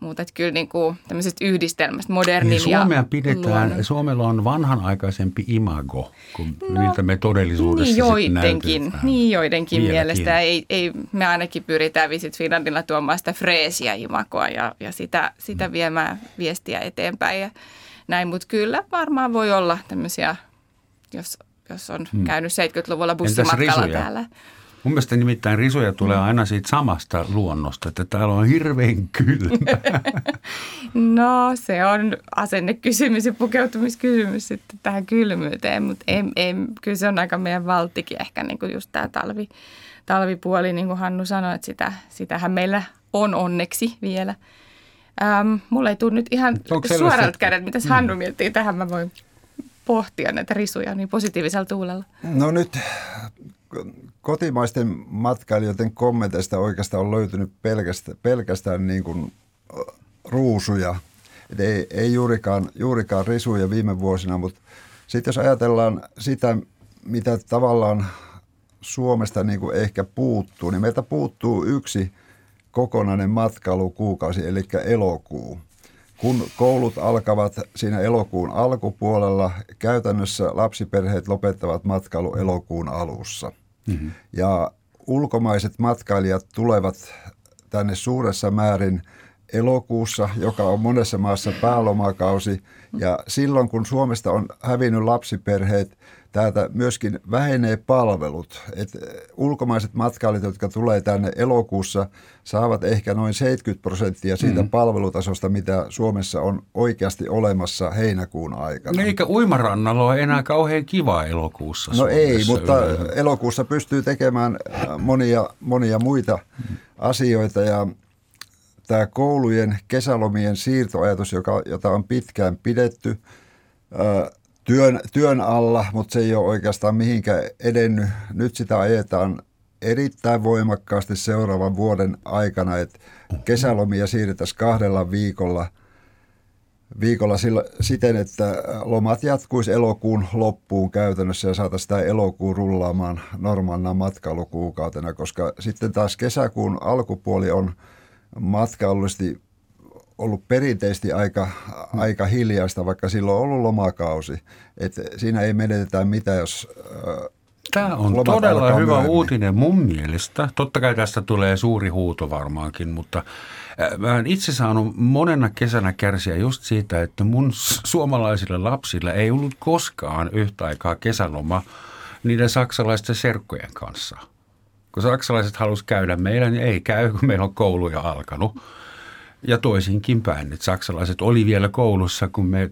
[SPEAKER 3] muuta. Että kyllä niin kuin tämmöisestä yhdistelmästä, modernin niin
[SPEAKER 2] Suomea
[SPEAKER 3] ja
[SPEAKER 2] pidetään,
[SPEAKER 3] luonnon.
[SPEAKER 2] Suomella on vanhanaikaisempi imago kuin no, miltä me todellisuudessa
[SPEAKER 3] niin joidenkin,
[SPEAKER 2] näytetään.
[SPEAKER 3] niin joidenkin
[SPEAKER 2] Vieläkin.
[SPEAKER 3] mielestä. Ei, ei, me ainakin pyritään Visit Finlandilla tuomaan sitä freesiä imagoa ja, ja sitä, sitä viemään viestiä eteenpäin ja näin. Mutta kyllä varmaan voi olla tämmöisiä, jos, jos on hmm. käynyt 70-luvulla bussimatkalla täällä.
[SPEAKER 2] Mun mielestä nimittäin risuja tulee aina siitä samasta luonnosta, että täällä on hirveän kylmä.
[SPEAKER 3] No se on asennekysymys ja pukeutumiskysymys sitten tähän kylmyyteen, mutta ei, ei, kyllä se on aika meidän valtikin ehkä niin kuin just tämä talvi, talvipuoli, niin kuin Hannu sanoi, että sitä, sitähän meillä on onneksi vielä. Ähm, mulla ei tule nyt ihan suoralta kädet, mitä Hannu miettii tähän, mä voin pohtia näitä risuja niin positiivisella tuulella.
[SPEAKER 4] No nyt kotimaisten matkailijoiden kommenteista oikeastaan on löytynyt pelkästään, pelkästään niin kuin ruusuja. Et ei, ei juurikaan, juurikaan risuja viime vuosina, mutta sitten jos ajatellaan sitä, mitä tavallaan Suomesta niin kuin ehkä puuttuu, niin meiltä puuttuu yksi kokonainen matkailukuukausi, eli elokuu. Kun koulut alkavat siinä elokuun alkupuolella, käytännössä lapsiperheet lopettavat matkailu elokuun alussa. Mm-hmm. Ja ulkomaiset matkailijat tulevat tänne suuressa määrin elokuussa, joka on monessa maassa päälomakausi. Ja silloin, kun Suomesta on hävinnyt lapsiperheet, täältä myöskin vähenee palvelut. Et ulkomaiset matkailijat, jotka tulee tänne elokuussa, saavat ehkä noin 70 prosenttia siitä mm. palvelutasosta, mitä Suomessa on oikeasti olemassa heinäkuun aikana.
[SPEAKER 2] Eikä uimarannalla ole enää kauhean kiva elokuussa
[SPEAKER 4] No ei,
[SPEAKER 2] Suomessa
[SPEAKER 4] mutta
[SPEAKER 2] yleensä.
[SPEAKER 4] elokuussa pystyy tekemään äh, monia, monia muita asioita ja tämä koulujen kesälomien siirtoajatus, joka, jota on pitkään pidetty äh, työn, työn alla, mutta se ei ole oikeastaan mihinkään edennyt. Nyt sitä ajetaan erittäin voimakkaasti seuraavan vuoden aikana, että kesälomia siirrettäisiin kahdella viikolla – viikolla sillä, siten, että lomat jatkuisi elokuun loppuun käytännössä ja saataisiin sitä elokuun rullaamaan normaalina matkailukuukautena, koska sitten taas kesäkuun alkupuoli on matkailullisesti ollut perinteisesti aika, aika hiljaista, vaikka silloin on ollut lomakausi. Et siinä ei menetetä mitään, jos
[SPEAKER 2] Tämä on
[SPEAKER 4] lomat
[SPEAKER 2] todella hyvä
[SPEAKER 4] myöhemmin.
[SPEAKER 2] uutinen mun mielestä. Totta kai tästä tulee suuri huuto varmaankin, mutta mä olen itse saanut monena kesänä kärsiä just siitä, että mun suomalaisilla lapsilla ei ollut koskaan yhtä aikaa kesäloma niiden saksalaisten serkkojen kanssa. Kun saksalaiset halus käydä meillä, niin ei käy, kun meillä on kouluja alkanut. Ja toisinkin päin, että saksalaiset oli vielä koulussa, kun me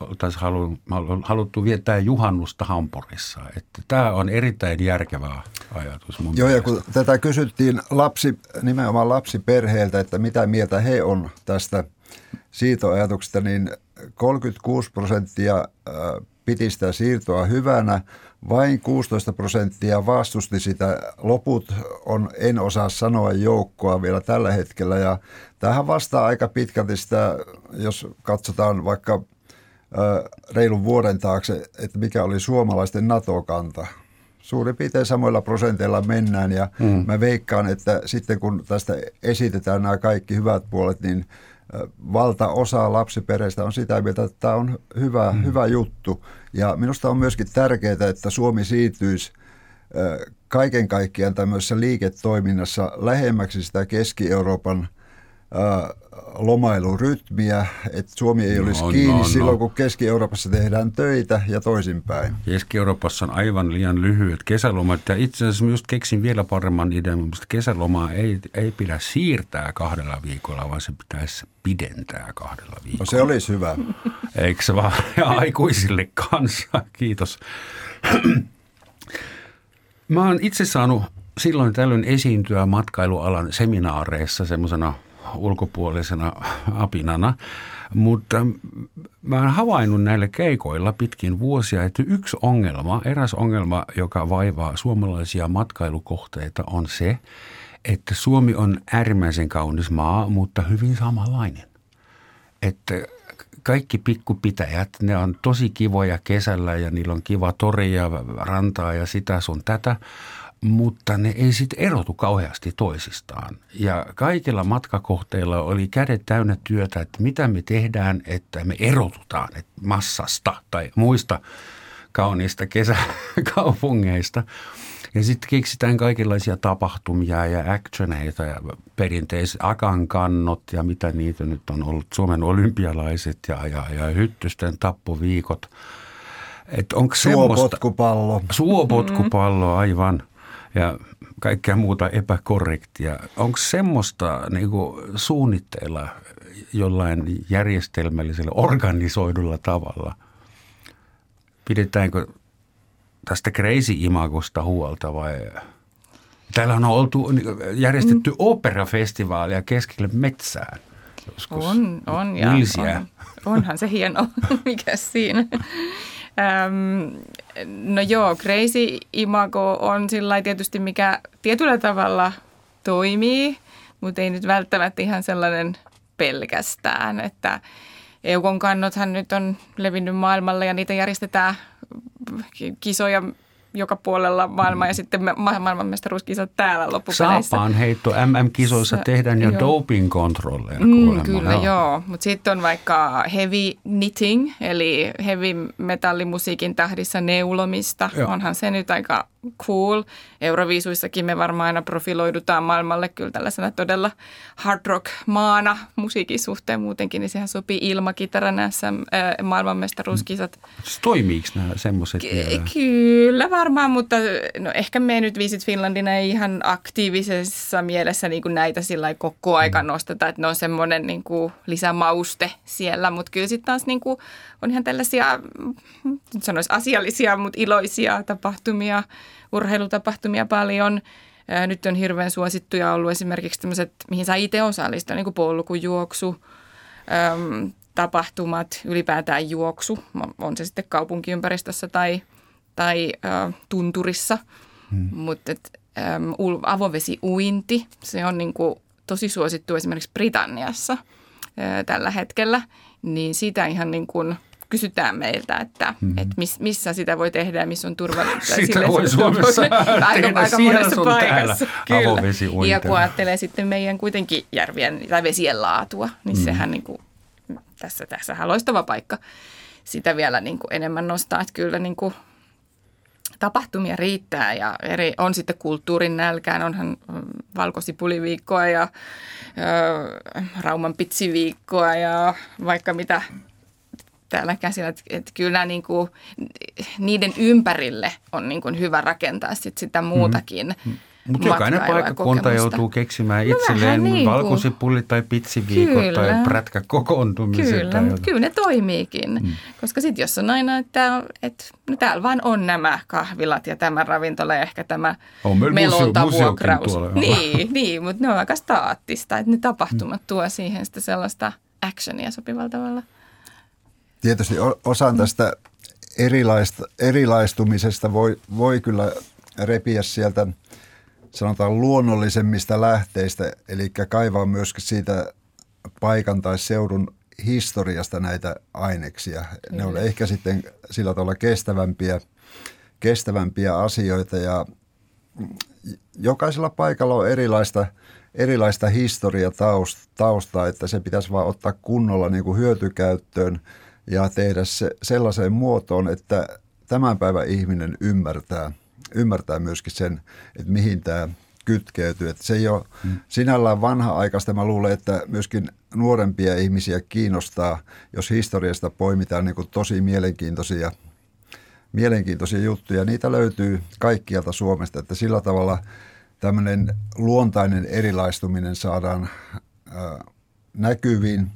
[SPEAKER 2] oltaisiin halu, haluttu viettää juhannusta Hampurissa. Että tämä on erittäin järkevä ajatus mun
[SPEAKER 4] Joo, ja
[SPEAKER 2] mielestä.
[SPEAKER 4] kun tätä kysyttiin lapsi, nimenomaan lapsiperheiltä, että mitä mieltä he on tästä siitoajatuksesta, niin 36 prosenttia piti sitä siirtoa hyvänä, vain 16 prosenttia vastusti sitä. Loput on, en osaa sanoa joukkoa vielä tällä hetkellä ja tähän vastaa aika pitkälti sitä, jos katsotaan vaikka reilun vuoden taakse, että mikä oli suomalaisten NATO-kanta. Suurin piirtein samoilla prosenteilla mennään ja mm. mä veikkaan, että sitten kun tästä esitetään nämä kaikki hyvät puolet, niin valtaosa lapsiperheistä on sitä mieltä, että tämä on hyvä, mm. hyvä juttu. Ja minusta on myöskin tärkeää, että Suomi siirtyisi kaiken kaikkiaan tämmöisessä liiketoiminnassa lähemmäksi sitä Keski-Euroopan – lomailurytmiä, että Suomi ei olisi no, kiinni no, silloin, no. kun Keski-Euroopassa tehdään töitä ja toisinpäin.
[SPEAKER 2] Keski-Euroopassa on aivan liian lyhyet kesälomat ja itse asiassa just keksin vielä paremman idean, että kesälomaa ei, ei pidä siirtää kahdella viikolla, vaan se pitäisi pidentää kahdella viikolla. No
[SPEAKER 4] se olisi hyvä.
[SPEAKER 2] Eikö se vaan? Ja aikuisille kanssa. Kiitos. Mä oon itse saanut silloin tällöin esiintyä matkailualan seminaareissa semmoisena – ulkopuolisena apinana, mutta mä oon havainnut näillä keikoilla pitkin vuosia, että yksi ongelma, eräs ongelma, joka vaivaa suomalaisia matkailukohteita on se, että Suomi on äärimmäisen kaunis maa, mutta hyvin samanlainen. Että kaikki pikkupitäjät, ne on tosi kivoja kesällä ja niillä on kiva tori ja rantaa ja sitä sun tätä, mutta ne ei sitten erotu kauheasti toisistaan. Ja kaikilla matkakohteilla oli kädet täynnä työtä, että mitä me tehdään, että me erotutaan että massasta tai muista kauniista kesäkaupungeista. Ja sitten keksitään kaikenlaisia tapahtumia ja actioneita ja perinteiset akan kannot ja mitä niitä nyt on ollut, Suomen olympialaiset ja, ja, ja hyttysten tappoviikot.
[SPEAKER 4] Et onko suopotkupallo.
[SPEAKER 2] Suopotkupallo, aivan ja kaikkea muuta epäkorrektia. Onko semmoista niin suunnitteilla jollain järjestelmällisellä, organisoidulla tavalla? Pidetäänkö tästä crazy-imagosta huolta vai Täällä on oltu järjestetty mm. operafestivaalia keskelle metsään.
[SPEAKER 3] Joskus. On, on ja on, onhan se hieno, mikä siinä. Ähm, no joo, Crazy Imago on sillä tietysti, mikä tietyllä tavalla toimii, mutta ei nyt välttämättä ihan sellainen pelkästään, että Eukon kannothan nyt on levinnyt maailmalle ja niitä järjestetään kisoja joka puolella maailmaa ja sitten maailmanmestaruuskisat täällä loppupeleissä.
[SPEAKER 2] Saapaan heitto MM-kisoissa Sa- tehdään jo doping-kontrolleja
[SPEAKER 3] mm, Kyllä joo, joo. mutta sitten on vaikka heavy knitting eli heavy metallimusiikin tahdissa neulomista. Joo. Onhan se nyt aika cool. Euroviisuissakin me varmaan aina profiloidutaan maailmalle kyllä tällaisena todella hard rock maana musiikin suhteen muutenkin, niin sehän sopii ilmakitara näissä maailmanmestaruuskisat.
[SPEAKER 2] Toimiiko nämä semmoiset
[SPEAKER 3] Ky- Kyllä varmaan, mutta no ehkä me nyt Visit Finlandina ei ihan aktiivisessa mielessä niin kuin näitä sillä koko aika mm. nosteta, että ne on semmoinen niin kuin lisämauste siellä, mutta kyllä sitten taas niin kuin on ihan tällaisia, nyt sanoisi asiallisia, mutta iloisia tapahtumia, urheilutapahtumia paljon. Nyt on hirveän suosittuja ollut esimerkiksi tämmöiset, mihin saa itse osallistua, niin kuin polkujuoksu, tapahtumat, ylipäätään juoksu, on se sitten kaupunkiympäristössä tai, tai tunturissa. Hmm. Mutta avovesiuinti, se on niin kuin tosi suosittu esimerkiksi Britanniassa tällä hetkellä, niin siitä ihan niin kuin – kysytään meiltä, että, mm-hmm. että miss, missä sitä voi tehdä ja missä on turvallista.
[SPEAKER 2] Sitä Sille voi Suomessa aika, aika monessa paikassa.
[SPEAKER 3] Kyllä. Ja kun ajattelee sitten meidän kuitenkin järvien tai vesien laatua, niin mm. sehän niin kuin, tässä, tässä on loistava paikka sitä vielä niin kuin enemmän nostaa. Että kyllä niin kuin, tapahtumia riittää ja eri, on sitten kulttuurin nälkään, onhan valkosipuliviikkoa ja ö, Rauman pitsiviikkoa ja vaikka mitä täällä käsillä, että, että kyllä niin kuin, niiden ympärille on niin kuin hyvä rakentaa sit sitä muutakin. Mm.
[SPEAKER 2] Mutta jokainen paikkakunta joutuu keksimään no itselleen niin valkosipulli tai pitsiviikot kyllä. tai prätkäkokoontumiset.
[SPEAKER 3] Kyllä, mutta kyllä ne toimiikin. Mm. Koska sitten jos on aina, että, että no täällä vaan on nämä kahvilat ja tämä ravintola ja ehkä tämä
[SPEAKER 2] on melontavuokraus.
[SPEAKER 3] Niin, niin, mutta ne on aika staattista, että ne tapahtumat mm. tuo siihen sitä sellaista actionia sopivalla tavalla.
[SPEAKER 4] Tietysti osan tästä erilaista, erilaistumisesta voi, voi kyllä repiä sieltä sanotaan luonnollisemmista lähteistä, eli kaivaa myöskin siitä paikan tai seudun historiasta näitä aineksia. Ne on ehkä sitten sillä tavalla kestävämpiä, kestävämpiä asioita ja jokaisella paikalla on erilaista, erilaista historiataustaa, että se pitäisi vaan ottaa kunnolla niin kuin hyötykäyttöön ja tehdä se sellaiseen muotoon, että tämän päivän ihminen ymmärtää, ymmärtää myöskin sen, että mihin tämä kytkeytyy. Että se ei ole hmm. sinällään vanha-aikaista. Mä luulen, että myöskin nuorempia ihmisiä kiinnostaa, jos historiasta poimitaan niin tosi mielenkiintoisia, mielenkiintoisia juttuja. Niitä löytyy kaikkialta Suomesta, että sillä tavalla tämmöinen luontainen erilaistuminen saadaan äh, näkyviin.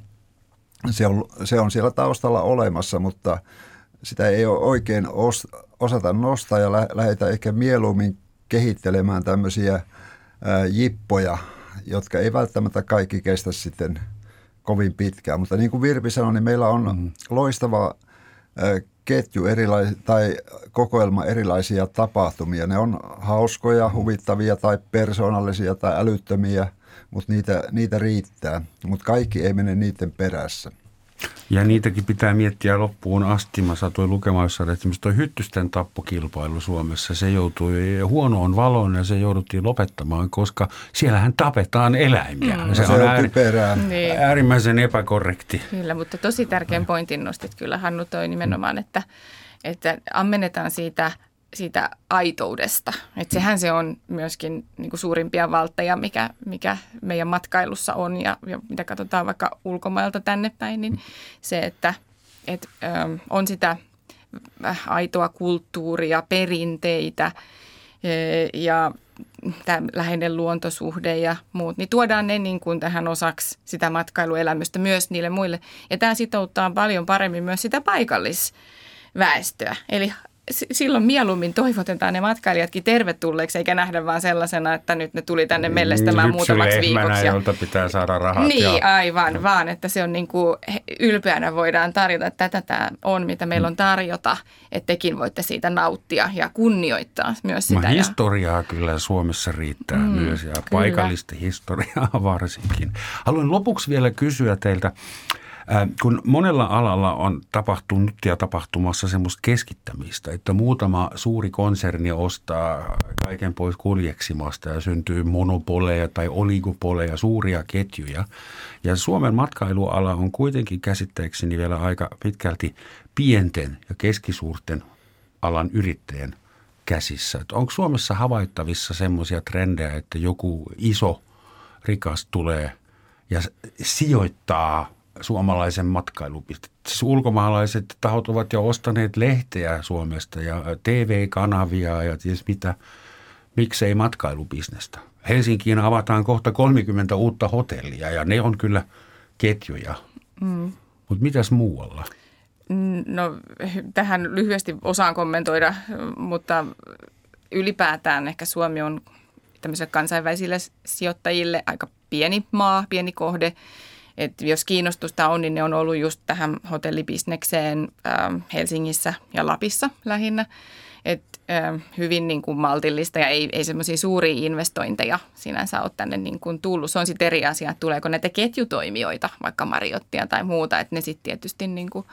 [SPEAKER 4] Se on, se on siellä taustalla olemassa, mutta sitä ei ole oikein os, osata nostaa ja lä, lähdetä ehkä mieluummin kehittelemään tämmöisiä ää, jippoja, jotka ei välttämättä kaikki kestä sitten kovin pitkään. Mutta niin kuin Virpi sanoi, niin meillä on mm. loistava ää, ketju erilais- tai kokoelma erilaisia tapahtumia. Ne on hauskoja, huvittavia tai persoonallisia tai älyttömiä, mutta niitä, niitä riittää. Mutta kaikki ei mene niiden perässä.
[SPEAKER 2] Ja niitäkin pitää miettiä loppuun asti. Mä satuin lukemaan jossain, että esimerkiksi tuo hyttysten tappokilpailu Suomessa, se joutui huonoon valoon ja se jouduttiin lopettamaan, koska siellähän tapetaan eläimiä.
[SPEAKER 4] Mm. Se, se on, on ääri,
[SPEAKER 2] niin. äärimmäisen epäkorrekti.
[SPEAKER 3] Kyllä, mutta tosi tärkeän pointin nostit kyllä Hannu toi nimenomaan, että, että ammennetaan siitä – siitä aitoudesta. Että sehän se on myöskin niin kuin suurimpia valtteja, mikä, mikä meidän matkailussa on ja, ja mitä katsotaan vaikka ulkomailta tänne päin, niin se, että et, ö, on sitä aitoa kulttuuria, perinteitä e, ja tämä läheinen luontosuhde ja muut, niin tuodaan ne niin kuin tähän osaksi sitä matkailuelämystä myös niille muille. Ja tämä sitouttaa paljon paremmin myös sitä paikallisväestöä. Eli silloin mieluummin toivotetaan ne matkailijatkin tervetulleeksi, eikä nähdä vaan sellaisena, että nyt ne tuli tänne mellestämään muutamaksi viikoksi.
[SPEAKER 2] Ja... jolta pitää saada rahat.
[SPEAKER 3] Niin, ja... aivan, vaan että se on niin kuin ylpeänä voidaan tarjota, että tätä tämä on, mitä meillä on tarjota, että tekin voitte siitä nauttia ja kunnioittaa myös sitä.
[SPEAKER 2] Ma historiaa ja... kyllä Suomessa riittää mm, myös ja kyllä. paikallista historiaa varsinkin. Haluan lopuksi vielä kysyä teiltä, kun monella alalla on tapahtunut ja tapahtumassa semmoista keskittämistä, että muutama suuri konserni ostaa kaiken pois kuljeksimasta ja syntyy monopoleja tai oligopoleja, suuria ketjuja. Ja Suomen matkailuala on kuitenkin käsitteekseni vielä aika pitkälti pienten ja keskisuurten alan yrittäjän käsissä. Että onko Suomessa havaittavissa semmoisia trendejä, että joku iso rikas tulee ja sijoittaa suomalaisen matkailupisteen. Siis ulkomaalaiset tahot ovat jo ostaneet lehteä Suomesta ja TV-kanavia ja ties mitä. Miksei matkailubisnestä? Helsinkiin avataan kohta 30 uutta hotellia ja ne on kyllä ketjuja. Mm. Mutta mitäs muualla?
[SPEAKER 3] No tähän lyhyesti osaan kommentoida, mutta ylipäätään ehkä Suomi on tämmöisille kansainvälisille sijoittajille aika pieni maa, pieni kohde – et jos kiinnostusta on, niin ne on ollut just tähän hotellibisnekseen äh, Helsingissä ja Lapissa lähinnä. Et, äh, hyvin niin kuin maltillista ja ei, ei semmoisia suuria investointeja sinänsä ole tänne niin kuin tullut. Se on sitten eri asia, että tuleeko näitä ketjutoimijoita, vaikka Mariottia tai muuta, että ne sitten tietysti niin kuin,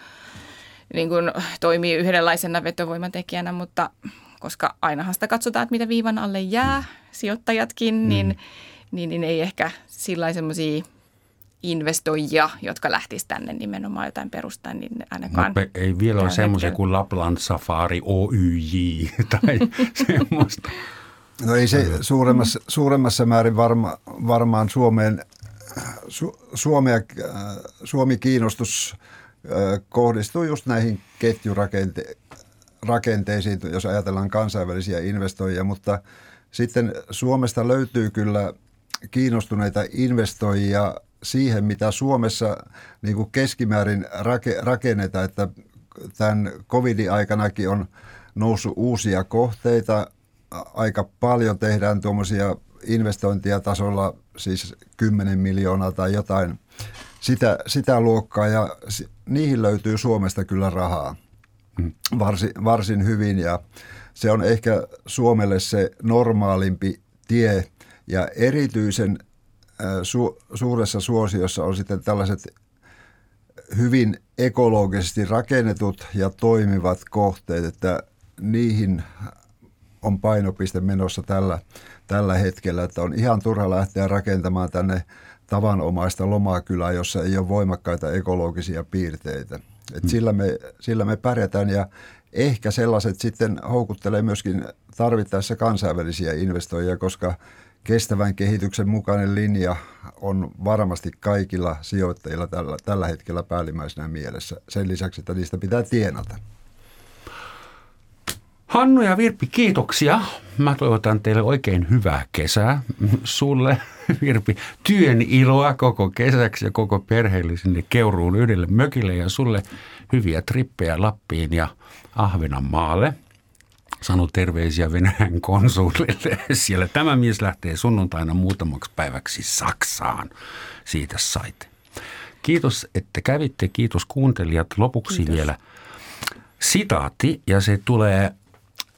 [SPEAKER 3] niin kuin toimii yhdenlaisena vetovoimatekijänä, mutta koska ainahan sitä katsotaan, että mitä viivan alle jää, sijoittajatkin, mm. niin, niin, niin ei ehkä sillä semmoisia investoijia, jotka lähtisivät tänne nimenomaan jotain perustaa, niin ainakaan...
[SPEAKER 2] No, ei vielä ole semmoisia kuin Lapland Safari Oyj tai semmoista.
[SPEAKER 4] No ei se suuremmassa, suuremmassa määrin varma, varmaan Suomeen, Su, Suomea, Suomi-kiinnostus kohdistuu just näihin ketjurakenteisiin, jos ajatellaan kansainvälisiä investoijia, mutta sitten Suomesta löytyy kyllä kiinnostuneita investoijia siihen, mitä Suomessa niin kuin keskimäärin rake, rakennetaan, että tämän covidin aikanakin on noussut uusia kohteita, aika paljon tehdään tuommoisia investointia tasolla, siis 10 miljoonaa tai jotain sitä, sitä luokkaa ja niihin löytyy Suomesta kyllä rahaa. mm. varsin, varsin hyvin ja se on ehkä Suomelle se normaalimpi tie ja erityisen su, suuressa suosiossa on sitten tällaiset hyvin ekologisesti rakennetut ja toimivat kohteet, että niihin on painopiste menossa tällä, tällä hetkellä, että on ihan turha lähteä rakentamaan tänne tavanomaista lomakylää, jossa ei ole voimakkaita ekologisia piirteitä. Et mm. sillä, me, sillä me pärjätään ja ehkä sellaiset sitten houkuttelee myöskin tarvittaessa kansainvälisiä investoijia, koska kestävän kehityksen mukainen linja on varmasti kaikilla sijoittajilla tällä, tällä hetkellä päällimmäisenä mielessä. Sen lisäksi, että niistä pitää tienata.
[SPEAKER 2] Hannu ja Virpi, kiitoksia. Mä toivotan teille oikein hyvää kesää. Sulle, Virpi, työn iloa koko kesäksi ja koko perheelle sinne Keuruun yhdelle mökille ja sulle hyviä trippejä Lappiin ja Ahvenanmaalle. Sano terveisiä Venäjän konsulille. Siellä tämä mies lähtee sunnuntaina muutamaksi päiväksi Saksaan. Siitä sait. Kiitos, että kävitte. Kiitos kuuntelijat. Lopuksi Kiitos. vielä sitaatti ja se tulee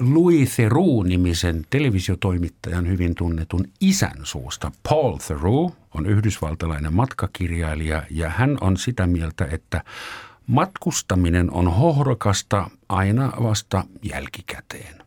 [SPEAKER 2] Louis Theroux-nimisen televisiotoimittajan hyvin tunnetun isän suusta. Paul Theroux on yhdysvaltalainen matkakirjailija ja hän on sitä mieltä, että matkustaminen on hohrokasta aina vasta jälkikäteen.